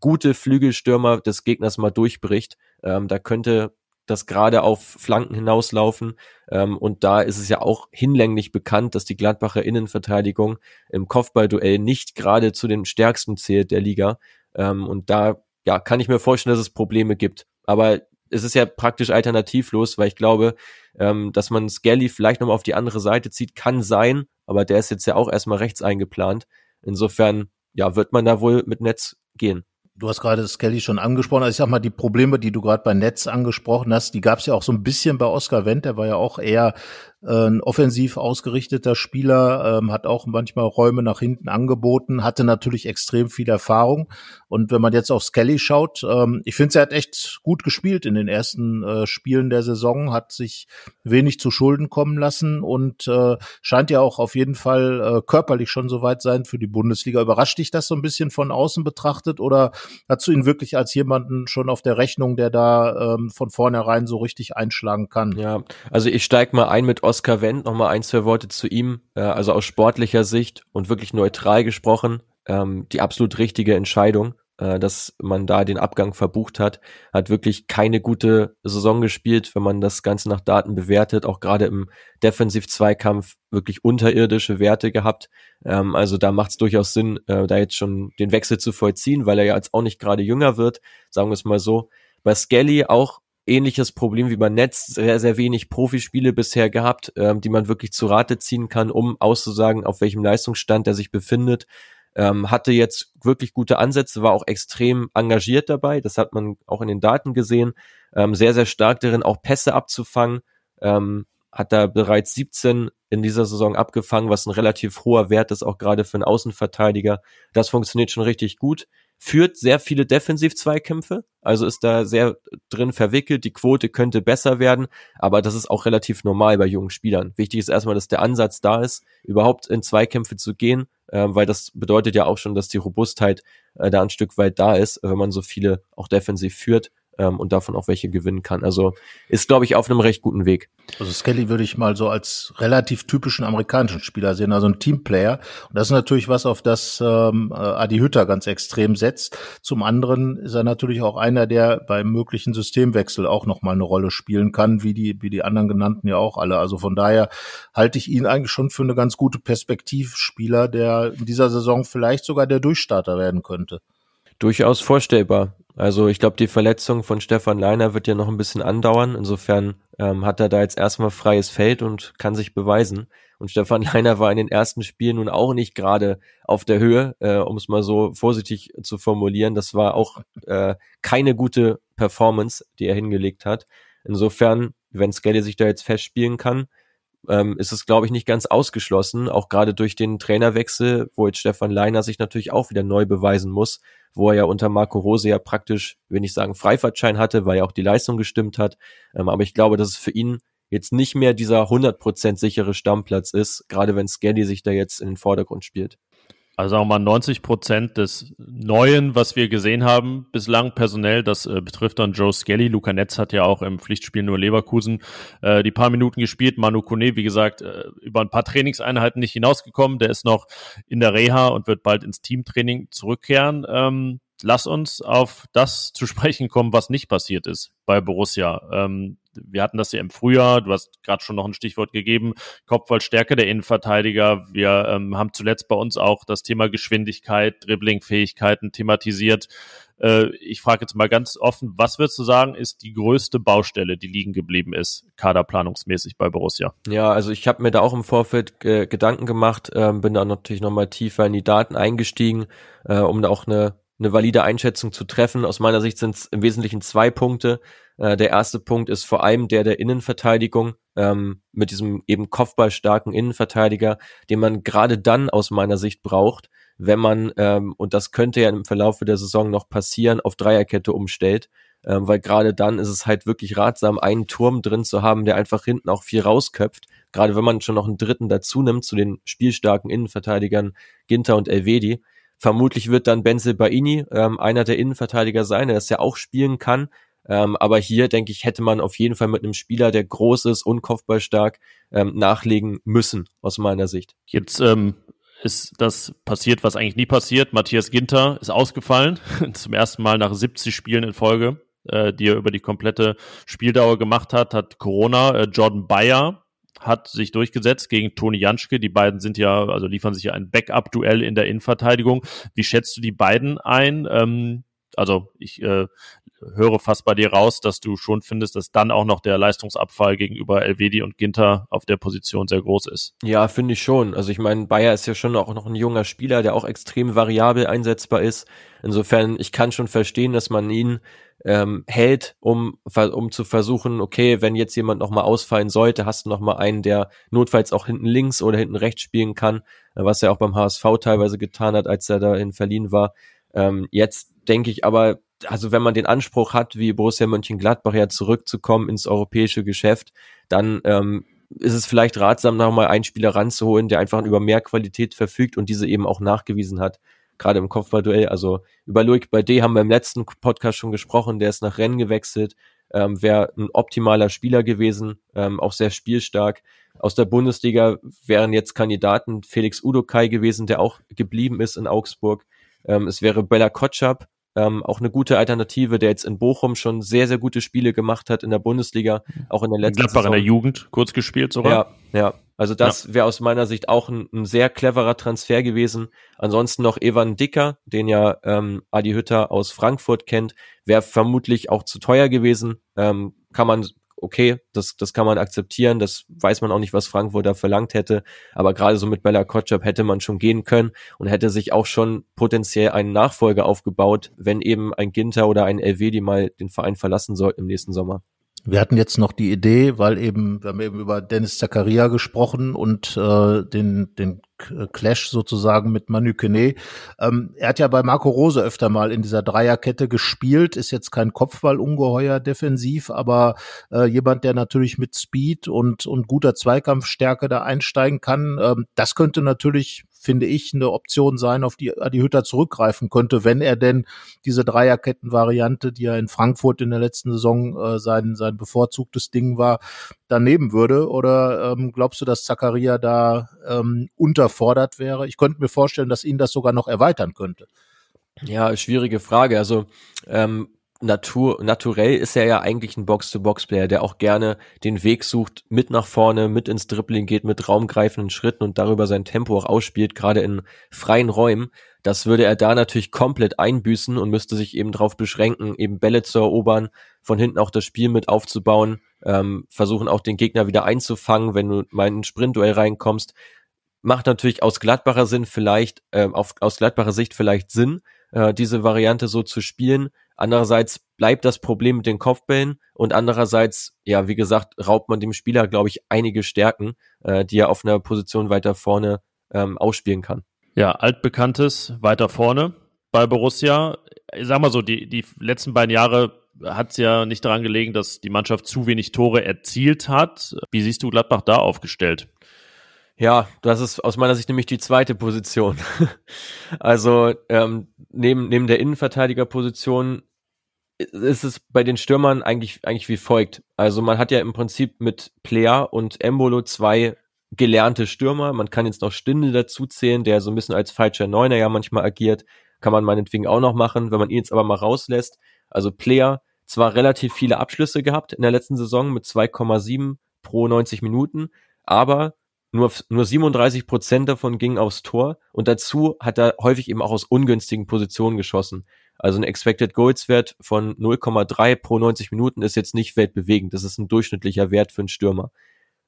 gute Flügelstürmer des Gegners mal durchbricht. Ähm, da könnte das gerade auf Flanken hinauslaufen. Ähm, und da ist es ja auch hinlänglich bekannt, dass die Gladbacher Innenverteidigung im Kopfballduell nicht gerade zu den stärksten zählt der Liga. Ähm, und da ja, kann ich mir vorstellen, dass es Probleme gibt. Aber es ist ja praktisch alternativlos, weil ich glaube, ähm, dass man Skelly vielleicht nochmal auf die andere Seite zieht, kann sein, aber der ist jetzt ja auch erstmal rechts eingeplant. Insofern, ja, wird man da wohl mit Netz gehen. Du hast gerade Skelly schon angesprochen. Also ich sag mal, die Probleme, die du gerade bei Netz angesprochen hast, die gab es ja auch so ein bisschen bei Oscar Wendt. Der war ja auch eher äh, ein offensiv ausgerichteter Spieler, ähm, hat auch manchmal Räume nach hinten angeboten, hatte natürlich extrem viel Erfahrung. Und wenn man jetzt auf Skelly schaut, ähm, ich finde, er hat echt gut gespielt in den ersten äh, Spielen der Saison, hat sich wenig zu Schulden kommen lassen und äh, scheint ja auch auf jeden Fall äh, körperlich schon soweit sein für die Bundesliga. Überrascht dich das so ein bisschen von außen betrachtet oder du ihn wirklich als jemanden schon auf der Rechnung, der da ähm, von vornherein so richtig einschlagen kann? Ja, also ich steig mal ein mit Oskar Wendt, nochmal ein, zwei Worte zu ihm, äh, also aus sportlicher Sicht und wirklich neutral gesprochen, ähm, die absolut richtige Entscheidung äh, dass man da den Abgang verbucht hat, hat wirklich keine gute Saison gespielt, wenn man das Ganze nach Daten bewertet, auch gerade im Defensiv-Zweikampf wirklich unterirdische Werte gehabt. Ähm, also da macht es durchaus Sinn, äh, da jetzt schon den Wechsel zu vollziehen, weil er ja jetzt auch nicht gerade jünger wird, sagen wir es mal so. Bei Skelly auch ähnliches Problem wie bei Netz, sehr, sehr wenig Profispiele bisher gehabt, ähm, die man wirklich zu Rate ziehen kann, um auszusagen, auf welchem Leistungsstand er sich befindet ähm, hatte jetzt wirklich gute Ansätze, war auch extrem engagiert dabei, das hat man auch in den Daten gesehen, ähm, sehr, sehr stark darin, auch Pässe abzufangen, ähm, hat da bereits 17 in dieser Saison abgefangen, was ein relativ hoher Wert ist, auch gerade für einen Außenverteidiger. Das funktioniert schon richtig gut führt sehr viele Defensiv-Zweikämpfe, also ist da sehr drin verwickelt. Die Quote könnte besser werden, aber das ist auch relativ normal bei jungen Spielern. Wichtig ist erstmal, dass der Ansatz da ist, überhaupt in Zweikämpfe zu gehen, äh, weil das bedeutet ja auch schon, dass die Robustheit äh, da ein Stück weit da ist, wenn man so viele auch defensiv führt ähm, und davon auch welche gewinnen kann. Also ist, glaube ich, auf einem recht guten Weg. Also Skelly würde ich mal so als relativ typischen amerikanischen Spieler sehen, also ein Teamplayer. Und das ist natürlich was, auf das ähm, äh, Adi Hütter ganz extrem setzt. Zum anderen ist er natürlich auch einer, der beim möglichen Systemwechsel auch nochmal eine Rolle spielen kann, wie die, wie die anderen genannten ja auch alle. Also von daher halte ich ihn eigentlich schon für eine ganz gute Perspektivspieler, der in dieser Saison vielleicht sogar der Durchstarter werden könnte. Durchaus vorstellbar. Also ich glaube, die Verletzung von Stefan Leiner wird ja noch ein bisschen andauern. Insofern ähm, hat er da jetzt erstmal freies Feld und kann sich beweisen. Und Stefan Leiner war in den ersten Spielen nun auch nicht gerade auf der Höhe, äh, um es mal so vorsichtig zu formulieren. Das war auch äh, keine gute Performance, die er hingelegt hat. Insofern, wenn Skelly sich da jetzt festspielen kann, ähm, ist es, glaube ich, nicht ganz ausgeschlossen, auch gerade durch den Trainerwechsel, wo jetzt Stefan Leiner sich natürlich auch wieder neu beweisen muss, wo er ja unter Marco Rose ja praktisch, wenn ich sagen, Freifahrtschein hatte, weil ja auch die Leistung gestimmt hat. Ähm, aber ich glaube, dass es für ihn jetzt nicht mehr dieser 100% sichere Stammplatz ist, gerade wenn Skelly sich da jetzt in den Vordergrund spielt. Also sagen wir mal 90 Prozent des Neuen, was wir gesehen haben, bislang personell, das äh, betrifft dann Joe Skelly. Luca Netz hat ja auch im Pflichtspiel nur Leverkusen äh, die paar Minuten gespielt. Manu Kone, wie gesagt, äh, über ein paar Trainingseinheiten nicht hinausgekommen. Der ist noch in der Reha und wird bald ins Teamtraining zurückkehren. Ähm, lass uns auf das zu sprechen kommen, was nicht passiert ist bei Borussia. Ähm, wir hatten das ja im Frühjahr, du hast gerade schon noch ein Stichwort gegeben, Kopfballstärke der Innenverteidiger. Wir ähm, haben zuletzt bei uns auch das Thema Geschwindigkeit, Dribblingfähigkeiten thematisiert. Äh, ich frage jetzt mal ganz offen, was würdest du sagen, ist die größte Baustelle, die liegen geblieben ist, kaderplanungsmäßig bei Borussia? Ja, also ich habe mir da auch im Vorfeld äh, Gedanken gemacht, äh, bin da natürlich nochmal tiefer in die Daten eingestiegen, äh, um da auch eine eine valide Einschätzung zu treffen. Aus meiner Sicht sind es im Wesentlichen zwei Punkte. Äh, der erste Punkt ist vor allem der der Innenverteidigung ähm, mit diesem eben kopfballstarken Innenverteidiger, den man gerade dann aus meiner Sicht braucht, wenn man, ähm, und das könnte ja im Verlaufe der Saison noch passieren, auf Dreierkette umstellt. Ähm, weil gerade dann ist es halt wirklich ratsam, einen Turm drin zu haben, der einfach hinten auch viel rausköpft. Gerade wenn man schon noch einen dritten dazu nimmt zu den spielstarken Innenverteidigern Ginter und Elvedi. Vermutlich wird dann Benzel Baini ähm, einer der Innenverteidiger sein, der das ja auch spielen kann. Ähm, aber hier, denke ich, hätte man auf jeden Fall mit einem Spieler, der groß ist und kopfballstark, ähm, nachlegen müssen, aus meiner Sicht. Jetzt ähm, ist das passiert, was eigentlich nie passiert. Matthias Ginter ist ausgefallen, zum ersten Mal nach 70 Spielen in Folge, äh, die er über die komplette Spieldauer gemacht hat, hat Corona. Äh, Jordan Bayer hat sich durchgesetzt gegen Toni Janschke. Die beiden sind ja, also liefern sich ja ein Backup-Duell in der Innenverteidigung. Wie schätzt du die beiden ein? Ähm, also ich äh, höre fast bei dir raus, dass du schon findest, dass dann auch noch der Leistungsabfall gegenüber Elvedi und Ginter auf der Position sehr groß ist. Ja, finde ich schon. Also ich meine, Bayer ist ja schon auch noch ein junger Spieler, der auch extrem variabel einsetzbar ist. Insofern, ich kann schon verstehen, dass man ihn ähm, hält, um, um zu versuchen, okay, wenn jetzt jemand nochmal ausfallen sollte, hast du nochmal einen, der notfalls auch hinten links oder hinten rechts spielen kann, was er auch beim HSV teilweise getan hat, als er da in Verliehen war. Ähm, jetzt denke ich aber, also wenn man den Anspruch hat, wie Borussia Mönchengladbach ja zurückzukommen ins europäische Geschäft, dann ähm, ist es vielleicht ratsam, nochmal einen Spieler ranzuholen, der einfach über mehr Qualität verfügt und diese eben auch nachgewiesen hat. gerade im Kopfballduell. Also über Loic D haben wir im letzten Podcast schon gesprochen, der ist nach Rennen gewechselt, ähm, wäre ein optimaler Spieler gewesen, ähm, auch sehr spielstark. Aus der Bundesliga wären jetzt Kandidaten Felix Udokai gewesen, der auch geblieben ist in Augsburg. Ähm, es wäre Bella Kotschap, ähm, auch eine gute Alternative, der jetzt in Bochum schon sehr, sehr gute Spiele gemacht hat in der Bundesliga, auch in der letzten Gladbach Saison. in der Jugend kurz gespielt sogar. Ja, ja. Also das ja. wäre aus meiner Sicht auch ein, ein, sehr cleverer Transfer gewesen. Ansonsten noch Evan Dicker, den ja ähm, Adi Hütter aus Frankfurt kennt, wäre vermutlich auch zu teuer gewesen. Ähm, kann man okay, das, das kann man akzeptieren, das weiß man auch nicht, was Frankfurt da verlangt hätte, aber gerade so mit Bella Kotschap hätte man schon gehen können und hätte sich auch schon potenziell einen Nachfolger aufgebaut, wenn eben ein Ginter oder ein LW, die mal den Verein verlassen sollten im nächsten Sommer. Wir hatten jetzt noch die Idee, weil eben, wir haben eben über Dennis Zakaria gesprochen und äh, den, den Clash sozusagen mit Manu Kene. Ähm, er hat ja bei Marco Rose öfter mal in dieser Dreierkette gespielt, ist jetzt kein Kopfballungeheuer defensiv, aber äh, jemand, der natürlich mit Speed und, und guter Zweikampfstärke da einsteigen kann. Ähm, das könnte natürlich finde ich, eine Option sein, auf die Adi Hütter zurückgreifen könnte, wenn er denn diese Dreierketten-Variante, die er in Frankfurt in der letzten Saison äh, sein, sein bevorzugtes Ding war, daneben würde? Oder ähm, glaubst du, dass Zakaria da ähm, unterfordert wäre? Ich könnte mir vorstellen, dass ihn das sogar noch erweitern könnte. Ja, schwierige Frage. Also ähm, Natur, naturell ist er ja eigentlich ein Box-to-Box-Player, der auch gerne den Weg sucht, mit nach vorne, mit ins Dribbling geht, mit raumgreifenden Schritten und darüber sein Tempo auch ausspielt, gerade in freien Räumen. Das würde er da natürlich komplett einbüßen und müsste sich eben darauf beschränken, eben Bälle zu erobern, von hinten auch das Spiel mit aufzubauen, ähm, versuchen auch den Gegner wieder einzufangen, wenn du mal in ein Sprintduell reinkommst. Macht natürlich aus Gladbacher Sinn vielleicht, äh, auf, aus Gladbacher Sicht vielleicht Sinn, äh, diese Variante so zu spielen. Andererseits bleibt das Problem mit den Kopfbällen und andererseits, ja, wie gesagt, raubt man dem Spieler, glaube ich, einige Stärken, äh, die er auf einer Position weiter vorne ähm, ausspielen kann. Ja, altbekanntes weiter vorne bei Borussia. Ich sag mal so, die, die letzten beiden Jahre hat es ja nicht daran gelegen, dass die Mannschaft zu wenig Tore erzielt hat. Wie siehst du Gladbach da aufgestellt? Ja, das ist aus meiner Sicht nämlich die zweite Position. also ähm, neben, neben der Innenverteidigerposition ist es bei den Stürmern eigentlich, eigentlich wie folgt. Also man hat ja im Prinzip mit Player und Embolo zwei gelernte Stürmer. Man kann jetzt noch Stindel dazu zählen, der so ein bisschen als falscher Neuner ja manchmal agiert. Kann man meinetwegen auch noch machen, wenn man ihn jetzt aber mal rauslässt. Also Player zwar relativ viele Abschlüsse gehabt in der letzten Saison mit 2,7 pro 90 Minuten, aber nur, nur 37 Prozent davon gingen aufs Tor und dazu hat er häufig eben auch aus ungünstigen Positionen geschossen. Also ein Expected Goals Wert von 0,3 pro 90 Minuten ist jetzt nicht weltbewegend. Das ist ein durchschnittlicher Wert für einen Stürmer.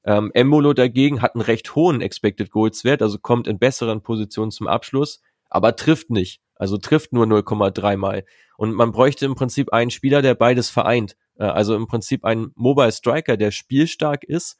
Ähm, Embolo dagegen hat einen recht hohen Expected Goals Wert, also kommt in besseren Positionen zum Abschluss, aber trifft nicht. Also trifft nur 0,3 mal. Und man bräuchte im Prinzip einen Spieler, der beides vereint. Äh, also im Prinzip einen Mobile Striker, der spielstark ist,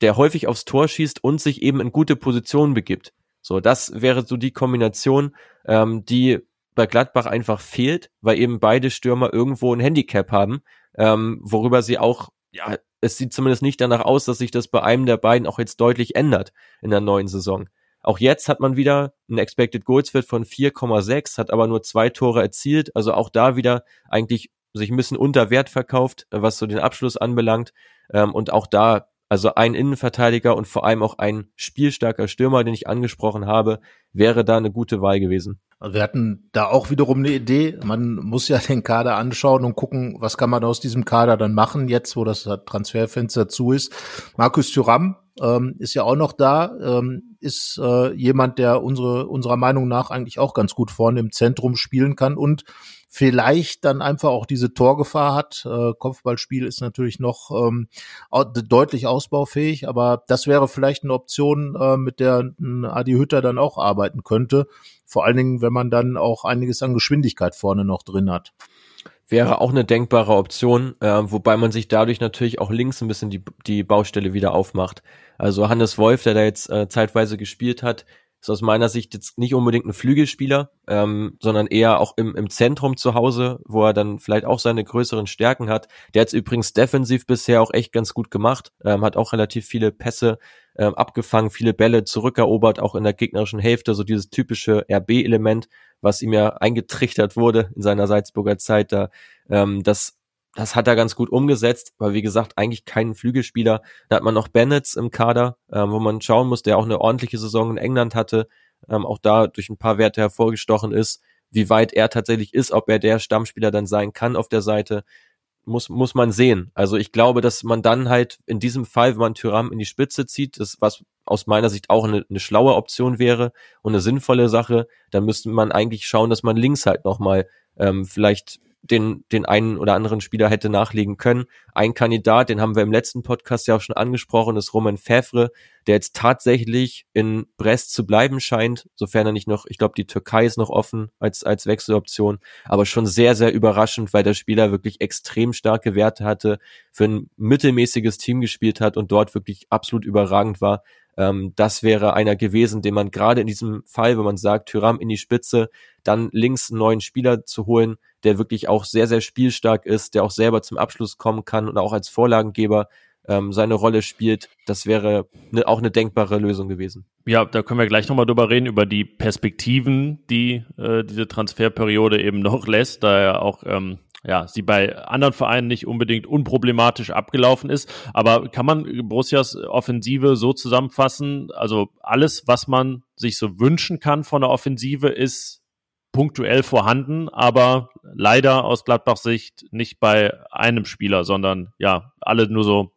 der häufig aufs Tor schießt und sich eben in gute Positionen begibt. So, das wäre so die Kombination, ähm, die bei Gladbach einfach fehlt, weil eben beide Stürmer irgendwo ein Handicap haben, ähm, worüber sie auch, ja, es sieht zumindest nicht danach aus, dass sich das bei einem der beiden auch jetzt deutlich ändert in der neuen Saison. Auch jetzt hat man wieder einen Expected Goals Wert von 4,6, hat aber nur zwei Tore erzielt, also auch da wieder eigentlich sich ein bisschen unter Wert verkauft, was so den Abschluss anbelangt. Ähm, und auch da also ein Innenverteidiger und vor allem auch ein spielstarker Stürmer, den ich angesprochen habe, wäre da eine gute Wahl gewesen. Also wir hatten da auch wiederum eine Idee. Man muss ja den Kader anschauen und gucken, was kann man aus diesem Kader dann machen, jetzt wo das Transferfenster zu ist. Markus Thuram ähm, ist ja auch noch da, ähm, ist äh, jemand, der unsere, unserer Meinung nach eigentlich auch ganz gut vorne im Zentrum spielen kann und vielleicht dann einfach auch diese Torgefahr hat. Äh, Kopfballspiel ist natürlich noch ähm, deutlich ausbaufähig, aber das wäre vielleicht eine Option, äh, mit der Adi Hütter dann auch arbeiten könnte. Vor allen Dingen, wenn man dann auch einiges an Geschwindigkeit vorne noch drin hat. Wäre auch eine denkbare Option, äh, wobei man sich dadurch natürlich auch links ein bisschen die, die Baustelle wieder aufmacht. Also Hannes Wolf, der da jetzt äh, zeitweise gespielt hat, ist aus meiner Sicht jetzt nicht unbedingt ein Flügelspieler, ähm, sondern eher auch im, im Zentrum zu Hause, wo er dann vielleicht auch seine größeren Stärken hat. Der hat übrigens defensiv bisher auch echt ganz gut gemacht, ähm, hat auch relativ viele Pässe ähm, abgefangen, viele Bälle zurückerobert, auch in der gegnerischen Hälfte, so dieses typische RB-Element, was ihm ja eingetrichtert wurde in seiner Salzburger Zeit. Da, ähm, das das hat er ganz gut umgesetzt, weil wie gesagt, eigentlich keinen Flügelspieler. Da hat man noch Bennetts im Kader, ähm, wo man schauen muss, der auch eine ordentliche Saison in England hatte, ähm, auch da durch ein paar Werte hervorgestochen ist, wie weit er tatsächlich ist, ob er der Stammspieler dann sein kann auf der Seite, muss, muss man sehen. Also ich glaube, dass man dann halt in diesem Fall, wenn man Tyram in die Spitze zieht, das was aus meiner Sicht auch eine, eine schlaue Option wäre und eine sinnvolle Sache, dann müsste man eigentlich schauen, dass man links halt nochmal ähm, vielleicht den, den einen oder anderen Spieler hätte nachlegen können. Ein Kandidat, den haben wir im letzten Podcast ja auch schon angesprochen, ist Roman Fevre, der jetzt tatsächlich in Brest zu bleiben scheint, sofern er nicht noch, ich glaube, die Türkei ist noch offen als, als Wechseloption, aber schon sehr, sehr überraschend, weil der Spieler wirklich extrem starke Werte hatte, für ein mittelmäßiges Team gespielt hat und dort wirklich absolut überragend war. Ähm, das wäre einer gewesen, den man gerade in diesem Fall, wenn man sagt, Tyram in die Spitze, dann links einen neuen Spieler zu holen, der wirklich auch sehr, sehr spielstark ist, der auch selber zum Abschluss kommen kann und auch als Vorlagengeber ähm, seine Rolle spielt, das wäre ne, auch eine denkbare Lösung gewesen. Ja, da können wir gleich nochmal drüber reden, über die Perspektiven, die äh, diese Transferperiode eben noch lässt, da ja auch ähm, ja, sie bei anderen Vereinen nicht unbedingt unproblematisch abgelaufen ist. Aber kann man Borussias Offensive so zusammenfassen? Also alles, was man sich so wünschen kann von der Offensive, ist punktuell vorhanden, aber leider aus Gladbachs Sicht nicht bei einem Spieler, sondern ja, alle nur so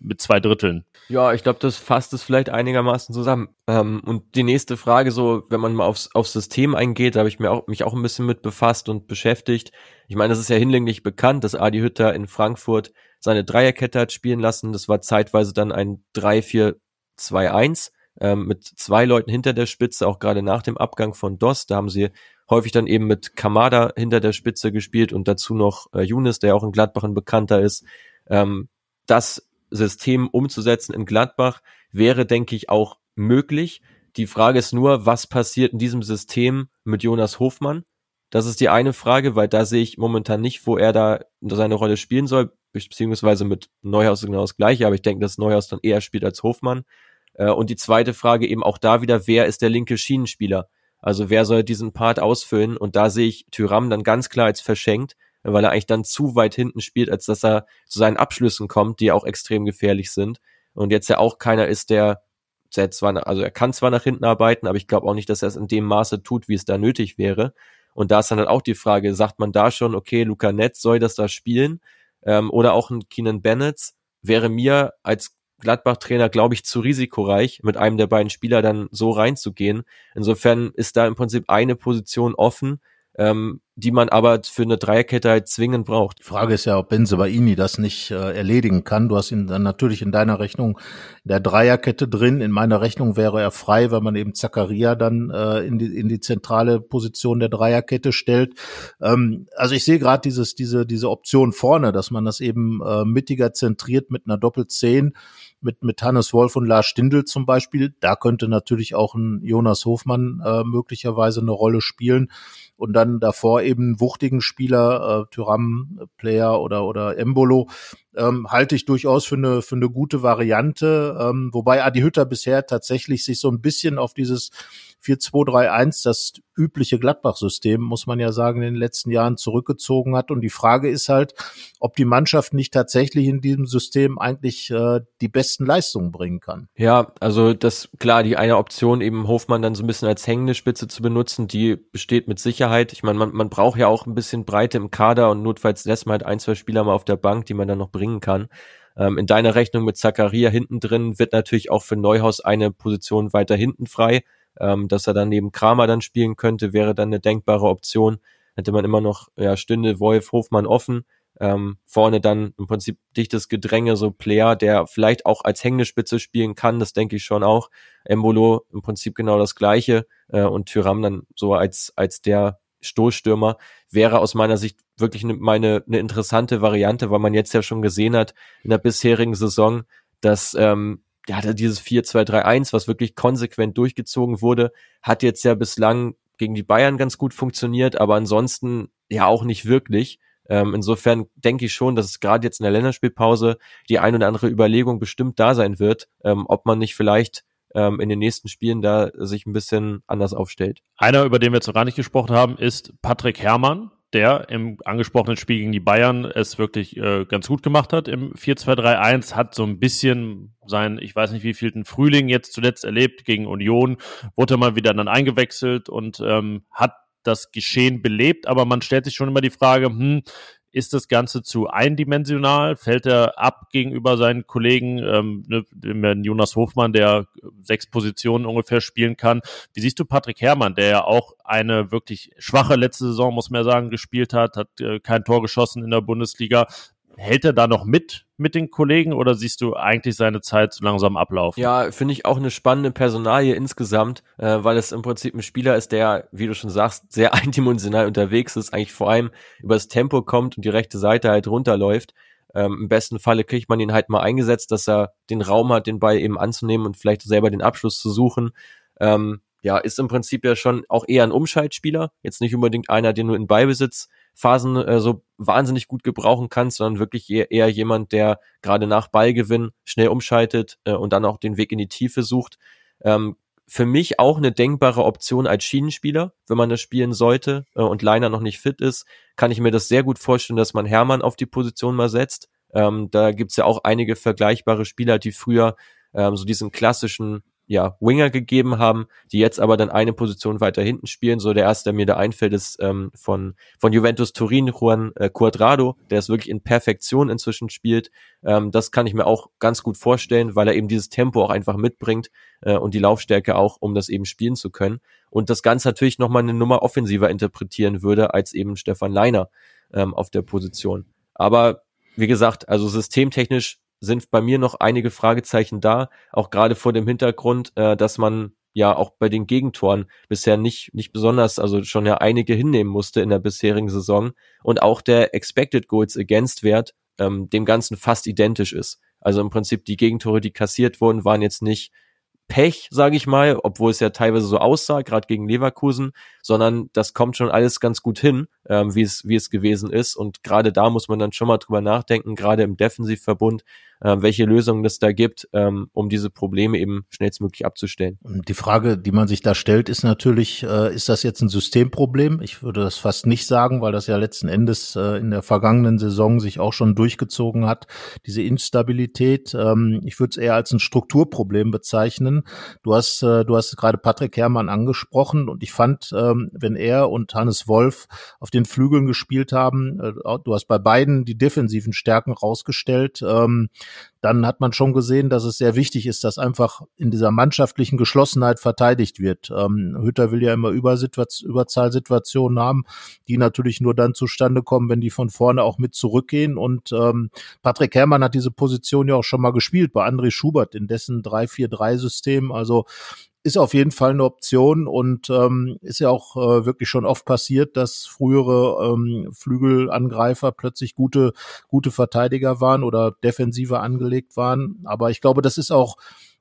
mit zwei Dritteln. Ja, ich glaube, das fasst es vielleicht einigermaßen zusammen. Ähm, und die nächste Frage, so, wenn man mal aufs, aufs System eingeht, da habe ich mir auch, mich auch ein bisschen mit befasst und beschäftigt. Ich meine, es ist ja hinlänglich bekannt, dass Adi Hütter in Frankfurt seine Dreierkette hat spielen lassen. Das war zeitweise dann ein 3-4-2-1 ähm, mit zwei Leuten hinter der Spitze, auch gerade nach dem Abgang von DOS. Da haben sie häufig dann eben mit Kamada hinter der Spitze gespielt und dazu noch äh, Younes, der auch in Gladbach ein Bekannter ist. Ähm, das System umzusetzen in Gladbach wäre, denke ich, auch möglich. Die Frage ist nur, was passiert in diesem System mit Jonas Hofmann? Das ist die eine Frage, weil da sehe ich momentan nicht, wo er da seine Rolle spielen soll, beziehungsweise mit Neuhaus genau das gleiche, aber ich denke, dass Neuhaus dann eher spielt als Hofmann. Äh, und die zweite Frage eben auch da wieder, wer ist der linke Schienenspieler? Also wer soll diesen Part ausfüllen? Und da sehe ich Tyram dann ganz klar als verschenkt, weil er eigentlich dann zu weit hinten spielt, als dass er zu seinen Abschlüssen kommt, die auch extrem gefährlich sind. Und jetzt ja auch keiner ist, der, der zwar, also er kann zwar nach hinten arbeiten, aber ich glaube auch nicht, dass er es in dem Maße tut, wie es da nötig wäre. Und da ist dann halt auch die Frage, sagt man da schon, okay, Luca Netz soll das da spielen? Ähm, oder auch ein Keenan Bennett wäre mir als Gladbach-Trainer, glaube ich, zu risikoreich, mit einem der beiden Spieler dann so reinzugehen. Insofern ist da im Prinzip eine Position offen, ähm, die man aber für eine Dreierkette halt zwingend braucht. Die Frage ist ja, ob Benzebaini das nicht äh, erledigen kann. Du hast ihn dann natürlich in deiner Rechnung in der Dreierkette drin. In meiner Rechnung wäre er frei, weil man eben Zakaria dann äh, in, die, in die zentrale Position der Dreierkette stellt. Ähm, also ich sehe gerade dieses diese diese Option vorne, dass man das eben äh, mittiger zentriert mit einer Doppelzehn mit, mit Hannes Wolf und Lars Stindl zum Beispiel. Da könnte natürlich auch ein Jonas Hofmann äh, möglicherweise eine Rolle spielen. Und dann davor eben wuchtigen Spieler, äh, Tyram, Player oder, oder Embolo, ähm, halte ich durchaus für eine, für eine gute Variante. Ähm, wobei Adi Hütter bisher tatsächlich sich so ein bisschen auf dieses 4-2-3-1, das übliche Gladbach-System, muss man ja sagen, in den letzten Jahren zurückgezogen hat. Und die Frage ist halt, ob die Mannschaft nicht tatsächlich in diesem System eigentlich äh, die besten Leistungen bringen kann. Ja, also das klar, die eine Option eben Hofmann dann so ein bisschen als hängende Spitze zu benutzen, die besteht mit Sicherheit. Ich meine, man, man braucht ja auch ein bisschen Breite im Kader und notfalls lässt man halt ein, zwei Spieler mal auf der Bank, die man dann noch bringen kann. Ähm, in deiner Rechnung mit Zakaria hinten drin wird natürlich auch für Neuhaus eine Position weiter hinten frei ähm, dass er dann neben Kramer dann spielen könnte, wäre dann eine denkbare Option. Hätte man immer noch ja, Stünde, Wolf, Hofmann offen. Ähm, vorne dann im Prinzip dichtes Gedränge, so Player, der vielleicht auch als Hängespitze spielen kann, das denke ich schon auch. Embolo im Prinzip genau das gleiche äh, und Tyram dann so als, als der Stoßstürmer wäre aus meiner Sicht wirklich eine, meine, eine interessante Variante, weil man jetzt ja schon gesehen hat in der bisherigen Saison, dass ähm, ja, dieses 4-2-3-1, was wirklich konsequent durchgezogen wurde, hat jetzt ja bislang gegen die Bayern ganz gut funktioniert, aber ansonsten ja auch nicht wirklich. Ähm, insofern denke ich schon, dass es gerade jetzt in der Länderspielpause die ein oder andere Überlegung bestimmt da sein wird, ähm, ob man nicht vielleicht ähm, in den nächsten Spielen da sich ein bisschen anders aufstellt. Einer, über den wir jetzt noch gar nicht gesprochen haben, ist Patrick Herrmann, der im angesprochenen Spiel gegen die Bayern es wirklich äh, ganz gut gemacht hat im 4-2-3-1, hat so ein bisschen sein, ich weiß nicht wie vielten Frühling jetzt zuletzt erlebt gegen Union, wurde mal wieder dann eingewechselt und ähm, hat das Geschehen belebt, aber man stellt sich schon immer die Frage, hm, ist das Ganze zu eindimensional? Fällt er ab gegenüber seinen Kollegen, ähm, ne, Jonas Hofmann, der sechs Positionen ungefähr spielen kann? Wie siehst du Patrick Herrmann, der ja auch eine wirklich schwache letzte Saison, muss man ja sagen, gespielt hat, hat äh, kein Tor geschossen in der Bundesliga, hält er da noch mit mit den Kollegen oder siehst du eigentlich seine Zeit so langsam ablaufen? Ja, finde ich auch eine spannende Personalie insgesamt, äh, weil es im Prinzip ein Spieler ist, der, wie du schon sagst, sehr eindimensional unterwegs ist, eigentlich vor allem über das Tempo kommt und die rechte Seite halt runterläuft. Ähm, Im besten Falle kriegt man ihn halt mal eingesetzt, dass er den Raum hat, den Ball eben anzunehmen und vielleicht selber den Abschluss zu suchen. Ähm, ja, ist im Prinzip ja schon auch eher ein Umschaltspieler, jetzt nicht unbedingt einer, den du in Beibesitz Phasen äh, so wahnsinnig gut gebrauchen kannst, sondern wirklich eher, jemand, der gerade nach Ballgewinn schnell umschaltet äh, und dann auch den Weg in die Tiefe sucht. Ähm, für mich auch eine denkbare Option als Schienenspieler, wenn man das spielen sollte äh, und Leiner noch nicht fit ist, kann ich mir das sehr gut vorstellen, dass man Hermann auf die Position mal setzt. Ähm, da gibt's ja auch einige vergleichbare Spieler, die früher ähm, so diesen klassischen ja, Winger gegeben haben, die jetzt aber dann eine Position weiter hinten spielen. So der erste, der mir da einfällt, ist ähm, von, von Juventus Turin, Juan äh, Cuadrado, der es wirklich in Perfektion inzwischen spielt. Ähm, das kann ich mir auch ganz gut vorstellen, weil er eben dieses Tempo auch einfach mitbringt äh, und die Laufstärke auch, um das eben spielen zu können. Und das Ganze natürlich nochmal eine Nummer offensiver interpretieren würde, als eben Stefan Leiner ähm, auf der Position. Aber wie gesagt, also systemtechnisch sind bei mir noch einige Fragezeichen da, auch gerade vor dem Hintergrund, äh, dass man ja auch bei den Gegentoren bisher nicht, nicht besonders, also schon ja einige hinnehmen musste in der bisherigen Saison und auch der Expected Goals Against Wert ähm, dem Ganzen fast identisch ist. Also im Prinzip die Gegentore, die kassiert wurden, waren jetzt nicht Pech, sage ich mal, obwohl es ja teilweise so aussah, gerade gegen Leverkusen, sondern das kommt schon alles ganz gut hin, ähm, wie es wie es gewesen ist. Und gerade da muss man dann schon mal drüber nachdenken, gerade im Defensivverbund, äh, welche Lösungen es da gibt, ähm, um diese Probleme eben schnellstmöglich abzustellen. Die Frage, die man sich da stellt, ist natürlich, äh, ist das jetzt ein Systemproblem? Ich würde das fast nicht sagen, weil das ja letzten Endes äh, in der vergangenen Saison sich auch schon durchgezogen hat, diese Instabilität. Ähm, ich würde es eher als ein Strukturproblem bezeichnen. Du hast, äh, du hast gerade Patrick Herrmann angesprochen und ich fand, ähm, wenn er und Hannes Wolf auf den Flügeln gespielt haben, äh, du hast bei beiden die defensiven Stärken rausgestellt. Ähm, dann hat man schon gesehen, dass es sehr wichtig ist, dass einfach in dieser mannschaftlichen Geschlossenheit verteidigt wird. Ähm, Hütter will ja immer Überzahlsituationen haben, die natürlich nur dann zustande kommen, wenn die von vorne auch mit zurückgehen. Und ähm, Patrick Herrmann hat diese Position ja auch schon mal gespielt bei André Schubert in dessen 3-4-3-System. Also ist auf jeden Fall eine Option und ähm, ist ja auch äh, wirklich schon oft passiert, dass frühere ähm, Flügelangreifer plötzlich gute, gute Verteidiger waren oder defensiver angelegt waren. Aber ich glaube, das ist auch,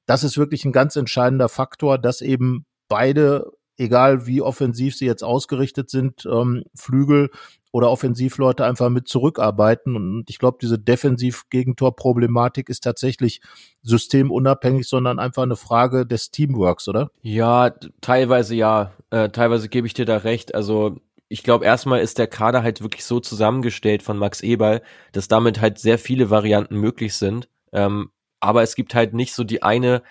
das ist wirklich ein ganz entscheidender Faktor, dass eben beide egal wie offensiv sie jetzt ausgerichtet sind, ähm, Flügel oder Offensivleute einfach mit zurückarbeiten. Und ich glaube, diese Defensiv-Gegentor-Problematik ist tatsächlich systemunabhängig, sondern einfach eine Frage des Teamworks, oder? Ja, teilweise ja. Äh, teilweise gebe ich dir da recht. Also ich glaube, erstmal ist der Kader halt wirklich so zusammengestellt von Max Eberl, dass damit halt sehr viele Varianten möglich sind. Ähm, aber es gibt halt nicht so die eine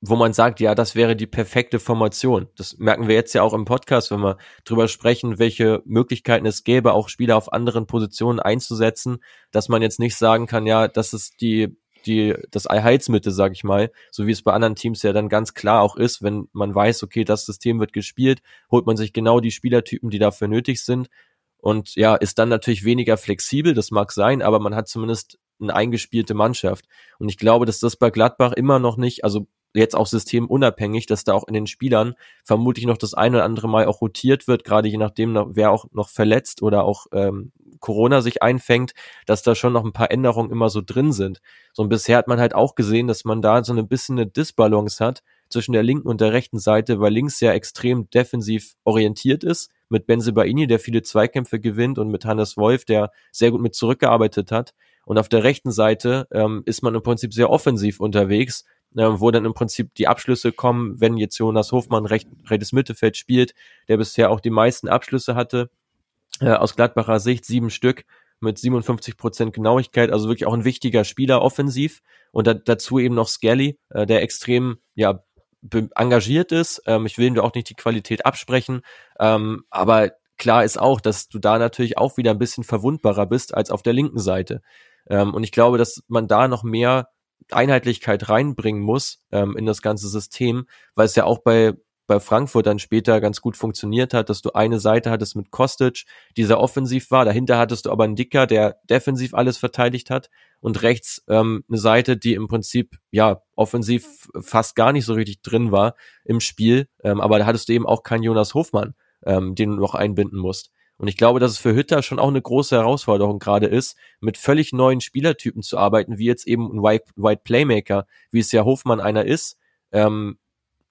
wo man sagt, ja, das wäre die perfekte Formation. Das merken wir jetzt ja auch im Podcast, wenn wir drüber sprechen, welche Möglichkeiten es gäbe, auch Spieler auf anderen Positionen einzusetzen, dass man jetzt nicht sagen kann, ja, das ist die die das Heilsmittel, sag ich mal, so wie es bei anderen Teams ja dann ganz klar auch ist, wenn man weiß, okay, das System wird gespielt, holt man sich genau die Spielertypen, die dafür nötig sind und ja, ist dann natürlich weniger flexibel, das mag sein, aber man hat zumindest eine eingespielte Mannschaft. Und ich glaube, dass das bei Gladbach immer noch nicht, also jetzt auch systemunabhängig, dass da auch in den Spielern vermutlich noch das eine oder andere Mal auch rotiert wird, gerade je nachdem, wer auch noch verletzt oder auch ähm, Corona sich einfängt, dass da schon noch ein paar Änderungen immer so drin sind. So und bisher hat man halt auch gesehen, dass man da so ein bisschen eine Disbalance hat zwischen der linken und der rechten Seite, weil links ja extrem defensiv orientiert ist, mit Benzebaini, der viele Zweikämpfe gewinnt und mit Hannes Wolf, der sehr gut mit zurückgearbeitet hat. Und auf der rechten Seite ähm, ist man im Prinzip sehr offensiv unterwegs, wo dann im Prinzip die Abschlüsse kommen, wenn jetzt Jonas Hofmann recht, rechtes Mittelfeld spielt, der bisher auch die meisten Abschlüsse hatte, äh, aus Gladbacher Sicht sieben Stück mit 57 Prozent Genauigkeit, also wirklich auch ein wichtiger Spieler offensiv und da, dazu eben noch Skelly, äh, der extrem ja engagiert ist. Ähm, ich will ihm auch nicht die Qualität absprechen, ähm, aber klar ist auch, dass du da natürlich auch wieder ein bisschen verwundbarer bist als auf der linken Seite. Ähm, und ich glaube, dass man da noch mehr Einheitlichkeit reinbringen muss ähm, in das ganze System, weil es ja auch bei bei Frankfurt dann später ganz gut funktioniert hat, dass du eine Seite hattest mit Kostic, die sehr offensiv war. Dahinter hattest du aber einen Dicker, der defensiv alles verteidigt hat und rechts ähm, eine Seite, die im Prinzip ja offensiv fast gar nicht so richtig drin war im Spiel. Ähm, aber da hattest du eben auch keinen Jonas Hofmann, ähm, den du noch einbinden musst. Und ich glaube, dass es für Hütter schon auch eine große Herausforderung gerade ist, mit völlig neuen Spielertypen zu arbeiten, wie jetzt eben ein White, White Playmaker, wie es ja Hofmann einer ist, ähm,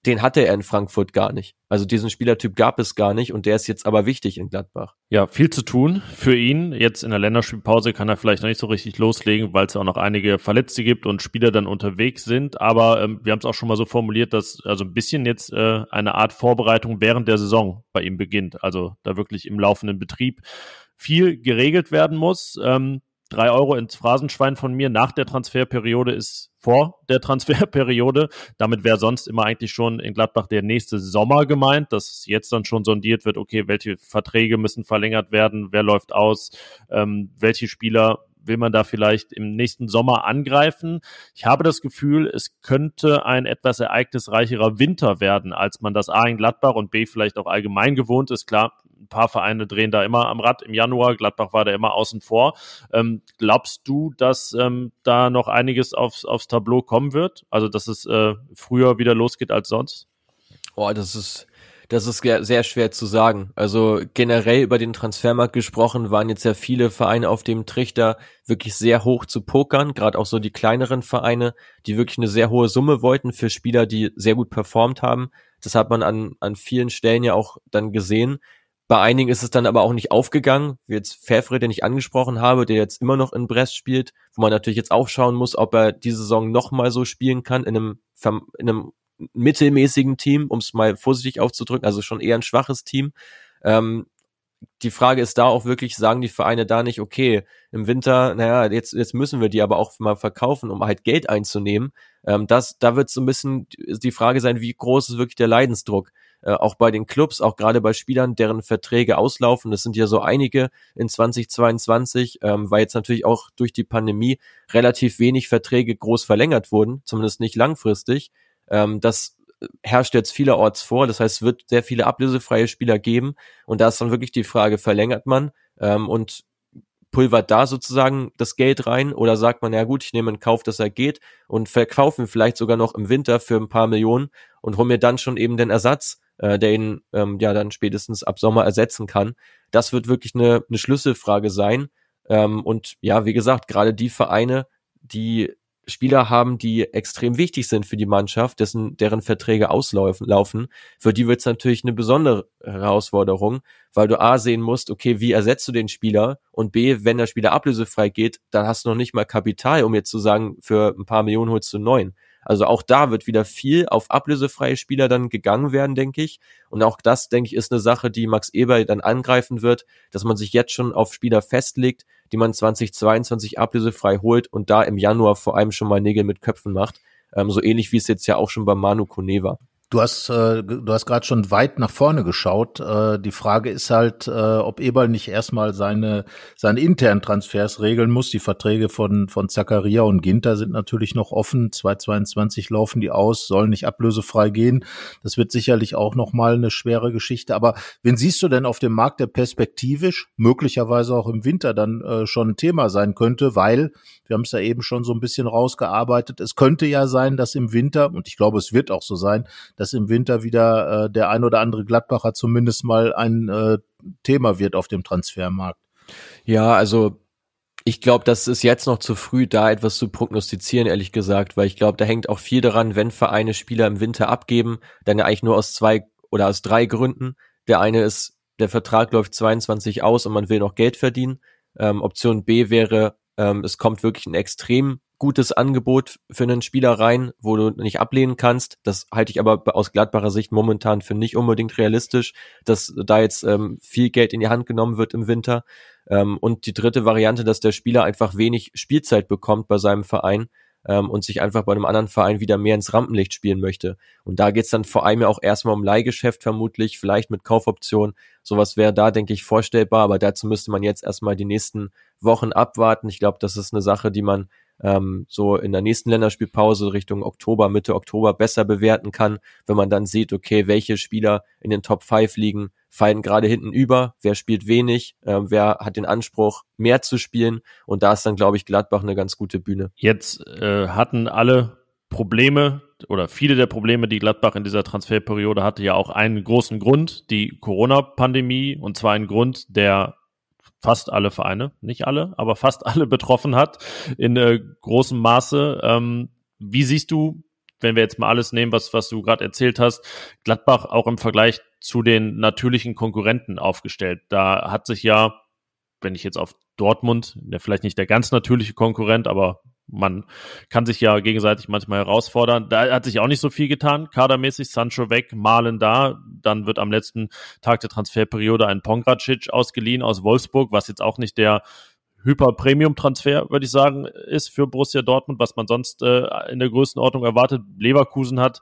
den hatte er in Frankfurt gar nicht. Also diesen Spielertyp gab es gar nicht und der ist jetzt aber wichtig in Gladbach. Ja, viel zu tun für ihn. Jetzt in der Länderspielpause kann er vielleicht noch nicht so richtig loslegen, weil es auch noch einige Verletzte gibt und Spieler dann unterwegs sind. Aber ähm, wir haben es auch schon mal so formuliert, dass also ein bisschen jetzt äh, eine Art Vorbereitung während der Saison bei ihm beginnt. Also da wirklich im laufenden Betrieb viel geregelt werden muss. Ähm, drei Euro ins Phrasenschwein von mir nach der Transferperiode ist vor der Transferperiode. Damit wäre sonst immer eigentlich schon in Gladbach der nächste Sommer gemeint, dass jetzt dann schon sondiert wird, okay, welche Verträge müssen verlängert werden, wer läuft aus, ähm, welche Spieler will man da vielleicht im nächsten Sommer angreifen. Ich habe das Gefühl, es könnte ein etwas ereignisreicherer Winter werden, als man das A in Gladbach und B vielleicht auch allgemein gewohnt ist. Klar, ein paar Vereine drehen da immer am Rad im Januar. Gladbach war da immer außen vor. Ähm, glaubst du, dass ähm, da noch einiges aufs, aufs Tableau kommen wird? Also, dass es äh, früher wieder losgeht als sonst? Boah, das ist, das ist sehr schwer zu sagen. Also generell über den Transfermarkt gesprochen waren jetzt ja viele Vereine auf dem Trichter wirklich sehr hoch zu pokern, gerade auch so die kleineren Vereine, die wirklich eine sehr hohe Summe wollten für Spieler, die sehr gut performt haben. Das hat man an, an vielen Stellen ja auch dann gesehen. Bei einigen ist es dann aber auch nicht aufgegangen, wie jetzt Fäfre, den ich angesprochen habe, der jetzt immer noch in Brest spielt, wo man natürlich jetzt auch schauen muss, ob er diese Saison nochmal so spielen kann in einem, in einem mittelmäßigen Team, um es mal vorsichtig aufzudrücken, also schon eher ein schwaches Team. Ähm, die Frage ist da auch wirklich, sagen die Vereine da nicht, okay, im Winter, naja, jetzt, jetzt müssen wir die aber auch mal verkaufen, um halt Geld einzunehmen. Ähm, das, da wird so ein bisschen die Frage sein, wie groß ist wirklich der Leidensdruck? Äh, auch bei den Clubs, auch gerade bei Spielern, deren Verträge auslaufen. Das sind ja so einige in 2022, ähm, weil jetzt natürlich auch durch die Pandemie relativ wenig Verträge groß verlängert wurden, zumindest nicht langfristig. Ähm, das herrscht jetzt vielerorts vor. Das heißt, es wird sehr viele ablösefreie Spieler geben. Und da ist dann wirklich die Frage, verlängert man? Ähm, und pulvert da sozusagen das Geld rein oder sagt man, ja gut, ich nehme in Kauf, dass er geht und verkaufe ihn vielleicht sogar noch im Winter für ein paar Millionen und hole mir dann schon eben den Ersatz äh, der ihn ähm, ja dann spätestens ab Sommer ersetzen kann. Das wird wirklich eine, eine Schlüsselfrage sein. Ähm, und ja, wie gesagt, gerade die Vereine, die Spieler haben, die extrem wichtig sind für die Mannschaft, dessen, deren Verträge auslaufen, laufen, für die wird es natürlich eine besondere Herausforderung, weil du A sehen musst, okay, wie ersetzt du den Spieler und B, wenn der Spieler ablösefrei geht, dann hast du noch nicht mal Kapital, um jetzt zu sagen, für ein paar Millionen holst du einen neuen. Also auch da wird wieder viel auf ablösefreie Spieler dann gegangen werden, denke ich. Und auch das, denke ich, ist eine Sache, die Max Eber dann angreifen wird, dass man sich jetzt schon auf Spieler festlegt, die man 2022 ablösefrei holt und da im Januar vor allem schon mal Nägel mit Köpfen macht. Ähm, so ähnlich wie es jetzt ja auch schon bei Manu Kone war. Du hast, äh, du hast gerade schon weit nach vorne geschaut. Äh, die Frage ist halt, äh, ob Eberl nicht erstmal seine, seine internen Transfers regeln muss. Die Verträge von, von Zakaria und Ginter sind natürlich noch offen. 2022 laufen die aus, sollen nicht ablösefrei gehen. Das wird sicherlich auch nochmal eine schwere Geschichte. Aber wen siehst du denn auf dem Markt, der perspektivisch, möglicherweise auch im Winter dann schon ein Thema sein könnte? Weil, wir haben es ja eben schon so ein bisschen rausgearbeitet, es könnte ja sein, dass im Winter, und ich glaube, es wird auch so sein, dass im Winter wieder äh, der ein oder andere Gladbacher zumindest mal ein äh, Thema wird auf dem Transfermarkt. Ja, also ich glaube, das ist jetzt noch zu früh, da etwas zu prognostizieren, ehrlich gesagt, weil ich glaube, da hängt auch viel daran, wenn Vereine Spieler im Winter abgeben, dann eigentlich nur aus zwei oder aus drei Gründen. Der eine ist, der Vertrag läuft 22 aus und man will noch Geld verdienen. Ähm, Option B wäre, ähm, es kommt wirklich ein extrem gutes Angebot für einen Spieler rein, wo du nicht ablehnen kannst. Das halte ich aber aus Gladbacher Sicht momentan für nicht unbedingt realistisch, dass da jetzt ähm, viel Geld in die Hand genommen wird im Winter. Ähm, und die dritte Variante, dass der Spieler einfach wenig Spielzeit bekommt bei seinem Verein ähm, und sich einfach bei einem anderen Verein wieder mehr ins Rampenlicht spielen möchte. Und da geht's dann vor allem ja auch erstmal um Leihgeschäft vermutlich, vielleicht mit Kaufoption. Sowas wäre da, denke ich, vorstellbar, aber dazu müsste man jetzt erstmal die nächsten Wochen abwarten. Ich glaube, das ist eine Sache, die man ähm, so in der nächsten Länderspielpause Richtung Oktober, Mitte Oktober besser bewerten kann, wenn man dann sieht, okay, welche Spieler in den Top 5 liegen, fallen gerade hinten über, wer spielt wenig, äh, wer hat den Anspruch, mehr zu spielen und da ist dann, glaube ich, Gladbach eine ganz gute Bühne. Jetzt äh, hatten alle Probleme oder viele der Probleme, die Gladbach in dieser Transferperiode hatte, ja auch einen großen Grund, die Corona-Pandemie, und zwar einen Grund, der fast alle Vereine, nicht alle, aber fast alle betroffen hat in äh, großem Maße. Ähm, wie siehst du, wenn wir jetzt mal alles nehmen, was, was du gerade erzählt hast, Gladbach auch im Vergleich zu den natürlichen Konkurrenten aufgestellt? Da hat sich ja, wenn ich jetzt auf Dortmund, der vielleicht nicht der ganz natürliche Konkurrent, aber man kann sich ja gegenseitig manchmal herausfordern. Da hat sich auch nicht so viel getan, kadermäßig. Sancho weg, Malen da. Dann wird am letzten Tag der Transferperiode ein Pongracic ausgeliehen aus Wolfsburg, was jetzt auch nicht der Hyper-Premium-Transfer, würde ich sagen, ist für Borussia Dortmund, was man sonst äh, in der Größenordnung erwartet. Leverkusen hat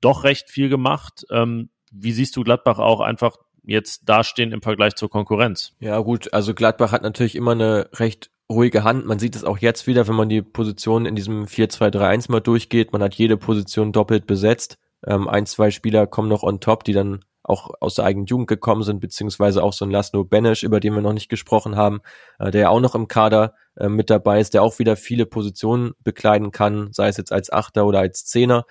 doch recht viel gemacht. Ähm, wie siehst du Gladbach auch einfach jetzt dastehen im Vergleich zur Konkurrenz? Ja gut, also Gladbach hat natürlich immer eine recht ruhige Hand. Man sieht es auch jetzt wieder, wenn man die Position in diesem 4-2-3-1 mal durchgeht. Man hat jede Position doppelt besetzt. Ähm, ein, zwei Spieler kommen noch on top, die dann auch aus der eigenen Jugend gekommen sind, beziehungsweise auch so ein Laszlo Benesch, über den wir noch nicht gesprochen haben, äh, der ja auch noch im Kader äh, mit dabei ist, der auch wieder viele Positionen bekleiden kann, sei es jetzt als Achter oder als Zehner.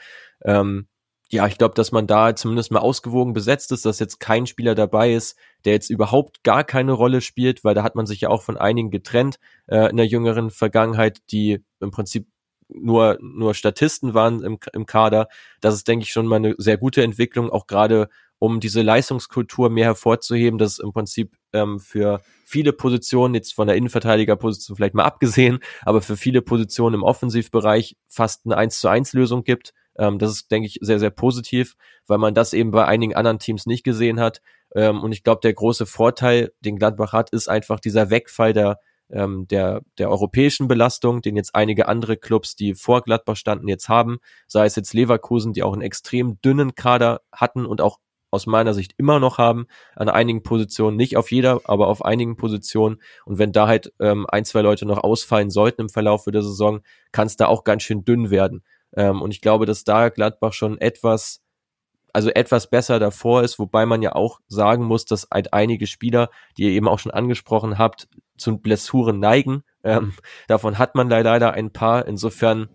Ähm, ja, ich glaube, dass man da zumindest mal ausgewogen besetzt ist, dass jetzt kein Spieler dabei ist, der jetzt überhaupt gar keine Rolle spielt, weil da hat man sich ja auch von einigen getrennt äh, in der jüngeren Vergangenheit, die im Prinzip nur, nur Statisten waren im, im Kader. Das ist, denke ich, schon mal eine sehr gute Entwicklung, auch gerade um diese Leistungskultur mehr hervorzuheben, dass im Prinzip ähm, für viele Positionen, jetzt von der Innenverteidigerposition vielleicht mal abgesehen, aber für viele Positionen im Offensivbereich fast eine 1 zu 1 Lösung gibt ähm, das ist, denke ich, sehr, sehr positiv, weil man das eben bei einigen anderen Teams nicht gesehen hat. Ähm, und ich glaube, der große Vorteil, den Gladbach hat, ist einfach dieser Wegfall der, ähm, der, der europäischen Belastung, den jetzt einige andere Clubs, die vor Gladbach standen, jetzt haben. Sei es jetzt Leverkusen, die auch einen extrem dünnen Kader hatten und auch aus meiner Sicht immer noch haben, an einigen Positionen, nicht auf jeder, aber auf einigen Positionen. Und wenn da halt ähm, ein, zwei Leute noch ausfallen sollten im Verlauf der Saison, kann es da auch ganz schön dünn werden. Ähm, und ich glaube, dass da Gladbach schon etwas, also etwas besser davor ist, wobei man ja auch sagen muss, dass halt einige Spieler, die ihr eben auch schon angesprochen habt, zu Blessuren neigen. Ähm, davon hat man leider ein paar. Insofern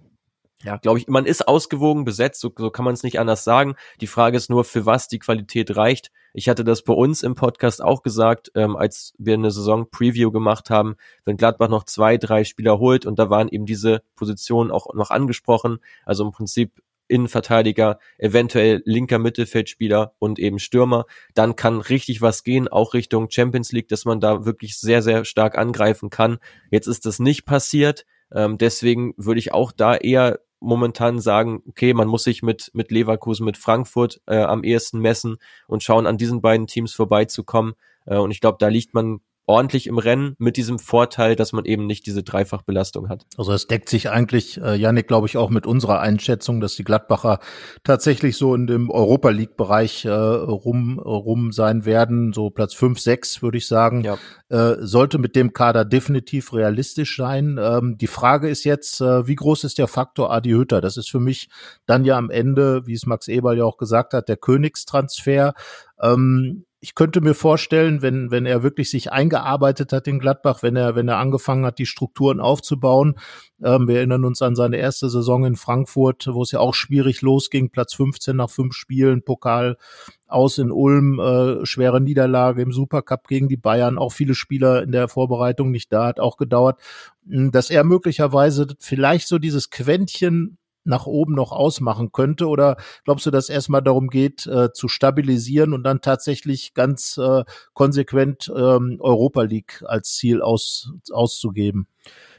ja, glaube ich, man ist ausgewogen besetzt, so, so kann man es nicht anders sagen. Die Frage ist nur, für was die Qualität reicht. Ich hatte das bei uns im Podcast auch gesagt, ähm, als wir eine Saison-Preview gemacht haben, wenn Gladbach noch zwei, drei Spieler holt und da waren eben diese Positionen auch noch angesprochen, also im Prinzip Innenverteidiger, eventuell linker Mittelfeldspieler und eben Stürmer, dann kann richtig was gehen, auch Richtung Champions League, dass man da wirklich sehr, sehr stark angreifen kann. Jetzt ist das nicht passiert. Ähm, deswegen würde ich auch da eher momentan sagen, okay, man muss sich mit, mit Leverkusen, mit Frankfurt äh, am ehesten messen und schauen, an diesen beiden Teams vorbeizukommen. Äh, und ich glaube, da liegt man ordentlich im Rennen mit diesem Vorteil, dass man eben nicht diese Dreifachbelastung hat. Also es deckt sich eigentlich, äh, Janik, glaube ich, auch mit unserer Einschätzung, dass die Gladbacher tatsächlich so in dem Europa League-Bereich äh, rum, rum sein werden, so Platz fünf, sechs, würde ich sagen. Ja. Äh, sollte mit dem Kader definitiv realistisch sein. Ähm, die Frage ist jetzt, äh, wie groß ist der Faktor Adi Hütter? Das ist für mich dann ja am Ende, wie es Max Eberl ja auch gesagt hat, der Königstransfer. Ähm, ich könnte mir vorstellen, wenn, wenn er wirklich sich eingearbeitet hat in Gladbach, wenn er, wenn er angefangen hat, die Strukturen aufzubauen. Ähm, wir erinnern uns an seine erste Saison in Frankfurt, wo es ja auch schwierig losging, Platz 15 nach fünf Spielen, Pokal aus in Ulm, äh, schwere Niederlage im Supercup gegen die Bayern, auch viele Spieler in der Vorbereitung nicht da, hat auch gedauert, hm, dass er möglicherweise vielleicht so dieses Quäntchen nach oben noch ausmachen könnte? Oder glaubst du, dass erstmal darum geht, äh, zu stabilisieren und dann tatsächlich ganz äh, konsequent ähm, Europa League als Ziel aus, auszugeben?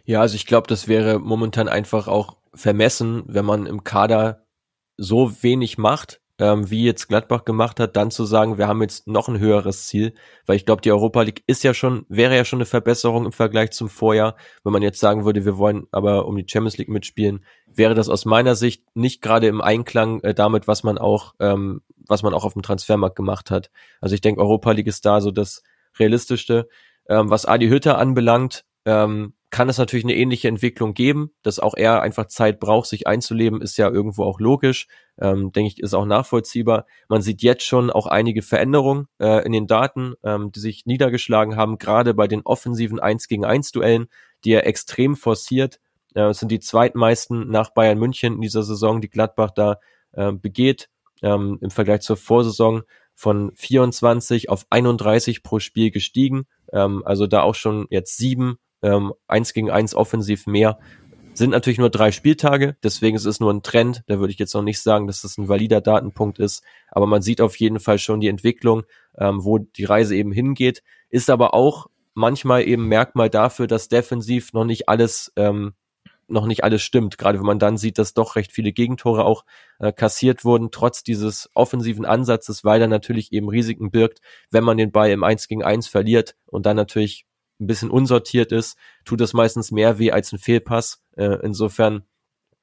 Ja, also ich glaube, das wäre momentan einfach auch vermessen, wenn man im Kader so wenig macht, ähm, wie jetzt Gladbach gemacht hat, dann zu sagen, wir haben jetzt noch ein höheres Ziel, weil ich glaube, die Europa League ist ja schon, wäre ja schon eine Verbesserung im Vergleich zum Vorjahr. Wenn man jetzt sagen würde, wir wollen aber um die Champions League mitspielen, wäre das aus meiner Sicht nicht gerade im Einklang äh, damit, was man auch, ähm, was man auch auf dem Transfermarkt gemacht hat. Also ich denke, Europa League ist da so das realistischste. Ähm, was Adi Hütter anbelangt, ähm, kann es natürlich eine ähnliche Entwicklung geben, dass auch er einfach Zeit braucht, sich einzuleben, ist ja irgendwo auch logisch, ähm, denke ich, ist auch nachvollziehbar. Man sieht jetzt schon auch einige Veränderungen äh, in den Daten, ähm, die sich niedergeschlagen haben, gerade bei den offensiven 1 gegen 1 Duellen, die er extrem forciert. Äh, sind die zweitmeisten nach Bayern München in dieser Saison, die Gladbach da äh, begeht, ähm, im Vergleich zur Vorsaison von 24 auf 31 pro Spiel gestiegen. Ähm, also da auch schon jetzt sieben ähm, eins gegen eins offensiv mehr. Sind natürlich nur drei Spieltage, deswegen ist es nur ein Trend. Da würde ich jetzt noch nicht sagen, dass das ein valider Datenpunkt ist, aber man sieht auf jeden Fall schon die Entwicklung, ähm, wo die Reise eben hingeht. Ist aber auch manchmal eben Merkmal dafür, dass defensiv noch nicht alles ähm, noch nicht alles stimmt. Gerade wenn man dann sieht, dass doch recht viele Gegentore auch äh, kassiert wurden, trotz dieses offensiven Ansatzes, weil er natürlich eben Risiken birgt, wenn man den Ball im 1 gegen 1 verliert und dann natürlich ein bisschen unsortiert ist, tut das meistens mehr weh als ein Fehlpass. Äh, insofern,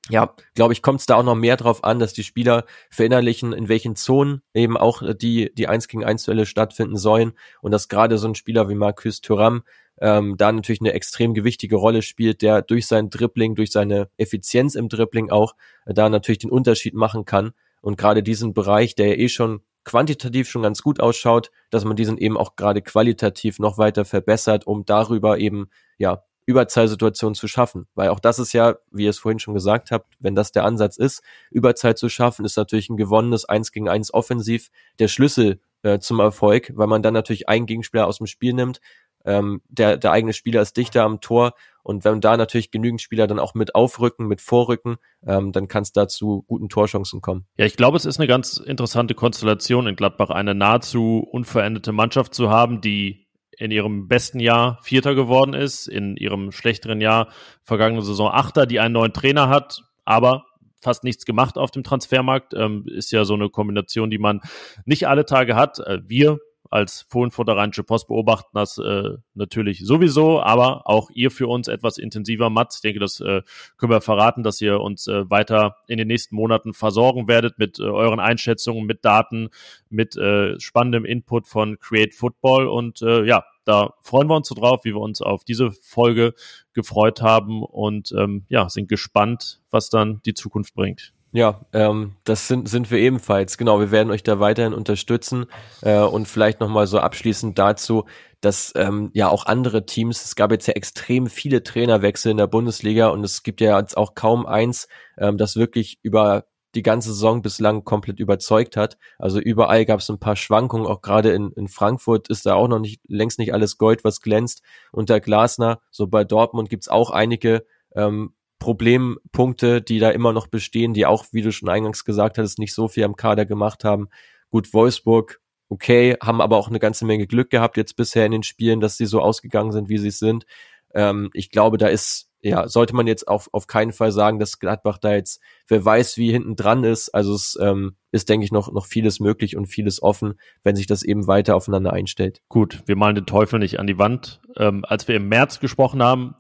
ja, glaube ich, kommt es da auch noch mehr drauf an, dass die Spieler verinnerlichen, in welchen Zonen eben auch die, die 1 gegen 1 Duelle stattfinden sollen und dass gerade so ein Spieler wie Marcus Thuram ähm, da natürlich eine extrem gewichtige Rolle spielt, der durch sein Dribbling, durch seine Effizienz im Dribbling auch äh, da natürlich den Unterschied machen kann. Und gerade diesen Bereich, der ja eh schon quantitativ schon ganz gut ausschaut, dass man diesen eben auch gerade qualitativ noch weiter verbessert, um darüber eben, ja, Überzahlsituationen zu schaffen. Weil auch das ist ja, wie ihr es vorhin schon gesagt habt, wenn das der Ansatz ist, Überzeit zu schaffen, ist natürlich ein gewonnenes 1 gegen 1 offensiv der Schlüssel äh, zum Erfolg, weil man dann natürlich einen Gegenspieler aus dem Spiel nimmt, ähm, der, der eigene Spieler ist dichter am Tor und wenn da natürlich genügend Spieler dann auch mit aufrücken, mit vorrücken, ähm, dann kann es da zu guten Torchancen kommen. Ja, ich glaube, es ist eine ganz interessante Konstellation in Gladbach, eine nahezu unveränderte Mannschaft zu haben, die in ihrem besten Jahr Vierter geworden ist, in ihrem schlechteren Jahr vergangene Saison Achter, die einen neuen Trainer hat, aber fast nichts gemacht auf dem Transfermarkt. Ähm, ist ja so eine Kombination, die man nicht alle Tage hat. Äh, wir als Fohlenfutterrheinische Post beobachten das äh, natürlich sowieso, aber auch ihr für uns etwas intensiver, Mats. Ich denke, das äh, können wir verraten, dass ihr uns äh, weiter in den nächsten Monaten versorgen werdet mit äh, euren Einschätzungen, mit Daten, mit äh, spannendem Input von Create Football und äh, ja, da freuen wir uns so drauf, wie wir uns auf diese Folge gefreut haben und ähm, ja, sind gespannt, was dann die Zukunft bringt. Ja, ähm, das sind, sind wir ebenfalls. Genau, wir werden euch da weiterhin unterstützen äh, und vielleicht nochmal so abschließend dazu, dass ähm, ja auch andere Teams, es gab jetzt ja extrem viele Trainerwechsel in der Bundesliga und es gibt ja jetzt auch kaum eins, ähm, das wirklich über die ganze Saison bislang komplett überzeugt hat. Also überall gab es ein paar Schwankungen, auch gerade in, in Frankfurt ist da auch noch nicht längst nicht alles Gold, was glänzt. Unter Glasner, so bei Dortmund gibt's auch einige ähm, Problempunkte, die da immer noch bestehen, die auch, wie du schon eingangs gesagt hattest, nicht so viel am Kader gemacht haben. Gut, Wolfsburg, okay, haben aber auch eine ganze Menge Glück gehabt jetzt bisher in den Spielen, dass sie so ausgegangen sind, wie sie sind. Ähm, ich glaube, da ist, ja, sollte man jetzt auch auf keinen Fall sagen, dass Gladbach da jetzt, wer weiß, wie hinten dran ist. Also es ähm, ist, denke ich, noch, noch vieles möglich und vieles offen, wenn sich das eben weiter aufeinander einstellt. Gut, wir malen den Teufel nicht an die Wand. Ähm, als wir im März gesprochen haben,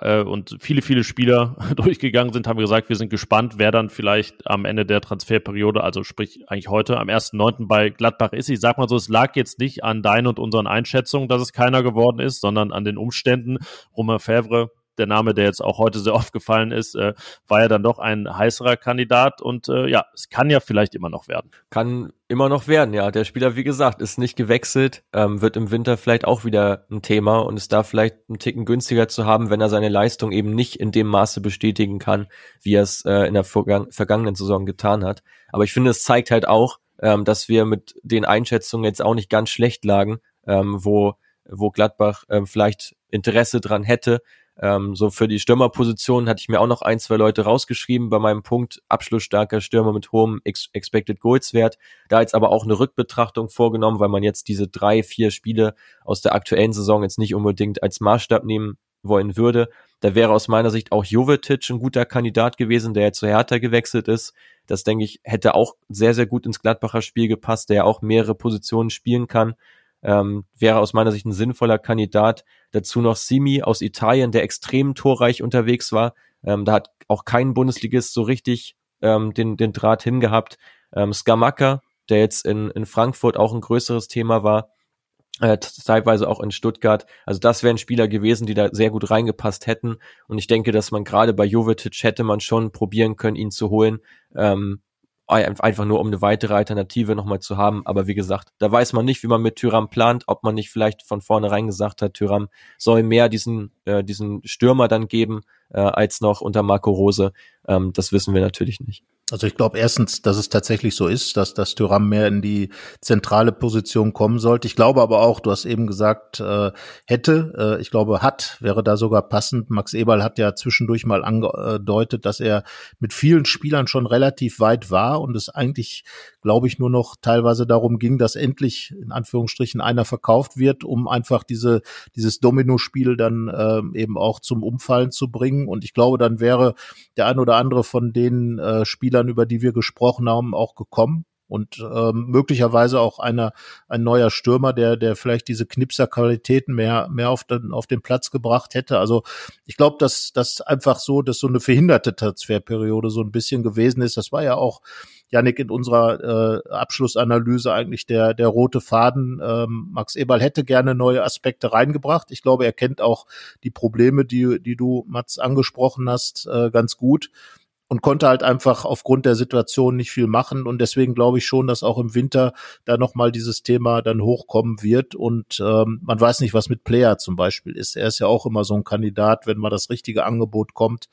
äh, und viele, viele Spieler durchgegangen sind, haben gesagt, wir sind gespannt, wer dann vielleicht am Ende der Transferperiode, also sprich eigentlich heute am 1.9. bei Gladbach ist. Ich sag mal so, es lag jetzt nicht an deinen und unseren Einschätzungen, dass es keiner geworden ist, sondern an den Umständen. Romain Fèvre der Name, der jetzt auch heute sehr oft gefallen ist, äh, war ja dann doch ein heißerer Kandidat und äh, ja, es kann ja vielleicht immer noch werden. Kann immer noch werden, ja. Der Spieler, wie gesagt, ist nicht gewechselt, ähm, wird im Winter vielleicht auch wieder ein Thema und ist da vielleicht einen Ticken günstiger zu haben, wenn er seine Leistung eben nicht in dem Maße bestätigen kann, wie er es äh, in der vergangenen Saison getan hat. Aber ich finde, es zeigt halt auch, ähm, dass wir mit den Einschätzungen jetzt auch nicht ganz schlecht lagen, ähm, wo, wo Gladbach ähm, vielleicht Interesse dran hätte. Ähm, so für die Stürmerposition hatte ich mir auch noch ein, zwei Leute rausgeschrieben bei meinem Punkt abschlussstarker Stürmer mit hohem Ex Expected Goals Wert. Da jetzt aber auch eine Rückbetrachtung vorgenommen, weil man jetzt diese drei, vier Spiele aus der aktuellen Saison jetzt nicht unbedingt als Maßstab nehmen wollen würde. Da wäre aus meiner Sicht auch Jovetic ein guter Kandidat gewesen, der jetzt zu Hertha gewechselt ist. Das denke ich hätte auch sehr, sehr gut ins Gladbacher Spiel gepasst, der auch mehrere Positionen spielen kann ähm, wäre aus meiner Sicht ein sinnvoller Kandidat. Dazu noch Simi aus Italien, der extrem torreich unterwegs war. Ähm, da hat auch kein Bundesligist so richtig ähm, den, den Draht hingehabt. Ähm, Skamaka, der jetzt in, in Frankfurt auch ein größeres Thema war, äh, teilweise auch in Stuttgart. Also das wären Spieler gewesen, die da sehr gut reingepasst hätten. Und ich denke, dass man gerade bei Jovetic hätte man schon probieren können, ihn zu holen. Ähm, einfach nur um eine weitere Alternative nochmal zu haben. Aber wie gesagt, da weiß man nicht, wie man mit Tyram plant, ob man nicht vielleicht von vornherein gesagt hat, Tyram soll mehr diesen, äh, diesen Stürmer dann geben, äh, als noch unter Marco Rose. Ähm, das wissen wir natürlich nicht. Also ich glaube erstens, dass es tatsächlich so ist, dass das Tyram mehr in die zentrale Position kommen sollte. Ich glaube aber auch, du hast eben gesagt, äh, hätte, äh, ich glaube hat, wäre da sogar passend. Max Eberl hat ja zwischendurch mal angedeutet, dass er mit vielen Spielern schon relativ weit war und es eigentlich, glaube ich, nur noch teilweise darum ging, dass endlich in Anführungsstrichen einer verkauft wird, um einfach diese dieses Domino-Spiel dann äh, eben auch zum Umfallen zu bringen. Und ich glaube, dann wäre der ein oder andere von den äh, Spielern, über die wir gesprochen haben, auch gekommen und ähm, möglicherweise auch einer ein neuer Stürmer, der der vielleicht diese Knipser-Qualitäten mehr mehr auf den auf den Platz gebracht hätte. Also ich glaube, dass das einfach so, dass so eine verhinderte Transferperiode so ein bisschen gewesen ist. Das war ja auch Janik in unserer äh, Abschlussanalyse eigentlich der der rote Faden. Ähm, Max Eberl hätte gerne neue Aspekte reingebracht. Ich glaube, er kennt auch die Probleme, die die du Mats angesprochen hast, äh, ganz gut und konnte halt einfach aufgrund der Situation nicht viel machen. Und deswegen glaube ich schon, dass auch im Winter da nochmal dieses Thema dann hochkommen wird. Und ähm, man weiß nicht, was mit Player zum Beispiel ist. Er ist ja auch immer so ein Kandidat, wenn mal das richtige Angebot kommt.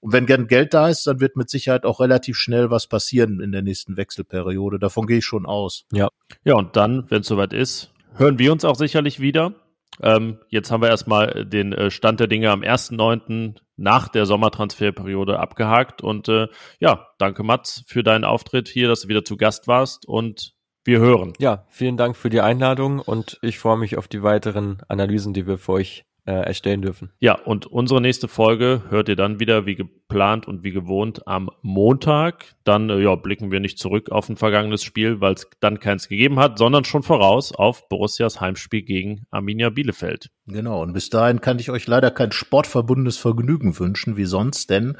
Und wenn gern Geld da ist, dann wird mit Sicherheit auch relativ schnell was passieren in der nächsten Wechselperiode. Davon gehe ich schon aus. Ja. Ja, und dann, wenn es soweit ist, hören wir uns auch sicherlich wieder. Ähm, jetzt haben wir erstmal den äh, Stand der Dinge am 1.9. nach der Sommertransferperiode abgehakt. Und äh, ja, danke Mats für deinen Auftritt hier, dass du wieder zu Gast warst und wir hören. Ja, vielen Dank für die Einladung und ich freue mich auf die weiteren Analysen, die wir für euch äh, erstellen dürfen. Ja, und unsere nächste Folge hört ihr dann wieder wie geplant und wie gewohnt am Montag. Dann äh, ja, blicken wir nicht zurück auf ein vergangenes Spiel, weil es dann keins gegeben hat, sondern schon voraus auf Borussias Heimspiel gegen Arminia Bielefeld. Genau, und bis dahin kann ich euch leider kein sportverbundenes Vergnügen wünschen, wie sonst, denn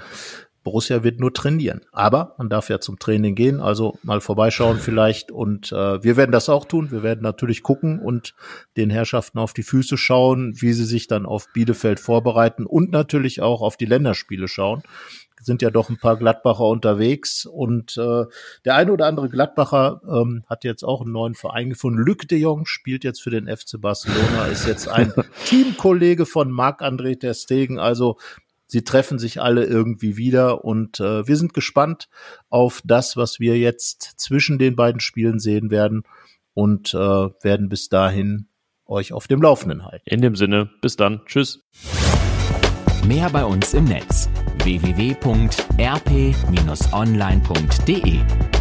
Borussia wird nur trainieren. Aber man darf ja zum Training gehen, also mal vorbeischauen vielleicht. Und äh, wir werden das auch tun. Wir werden natürlich gucken und den Herrschaften auf die Füße schauen, wie sie sich dann auf Bielefeld vorbereiten und natürlich auch auf die Länderspiele schauen. Sind ja doch ein paar Gladbacher unterwegs und äh, der eine oder andere Gladbacher ähm, hat jetzt auch einen neuen Verein gefunden. Luc de Jong spielt jetzt für den FC Barcelona, ist jetzt ein Teamkollege von Marc-André Ter Stegen. Also sie treffen sich alle irgendwie wieder und äh, wir sind gespannt auf das, was wir jetzt zwischen den beiden Spielen sehen werden und äh, werden bis dahin euch auf dem Laufenden halten. In dem Sinne, bis dann. Tschüss. Mehr bei uns im Netz www.rp-online.de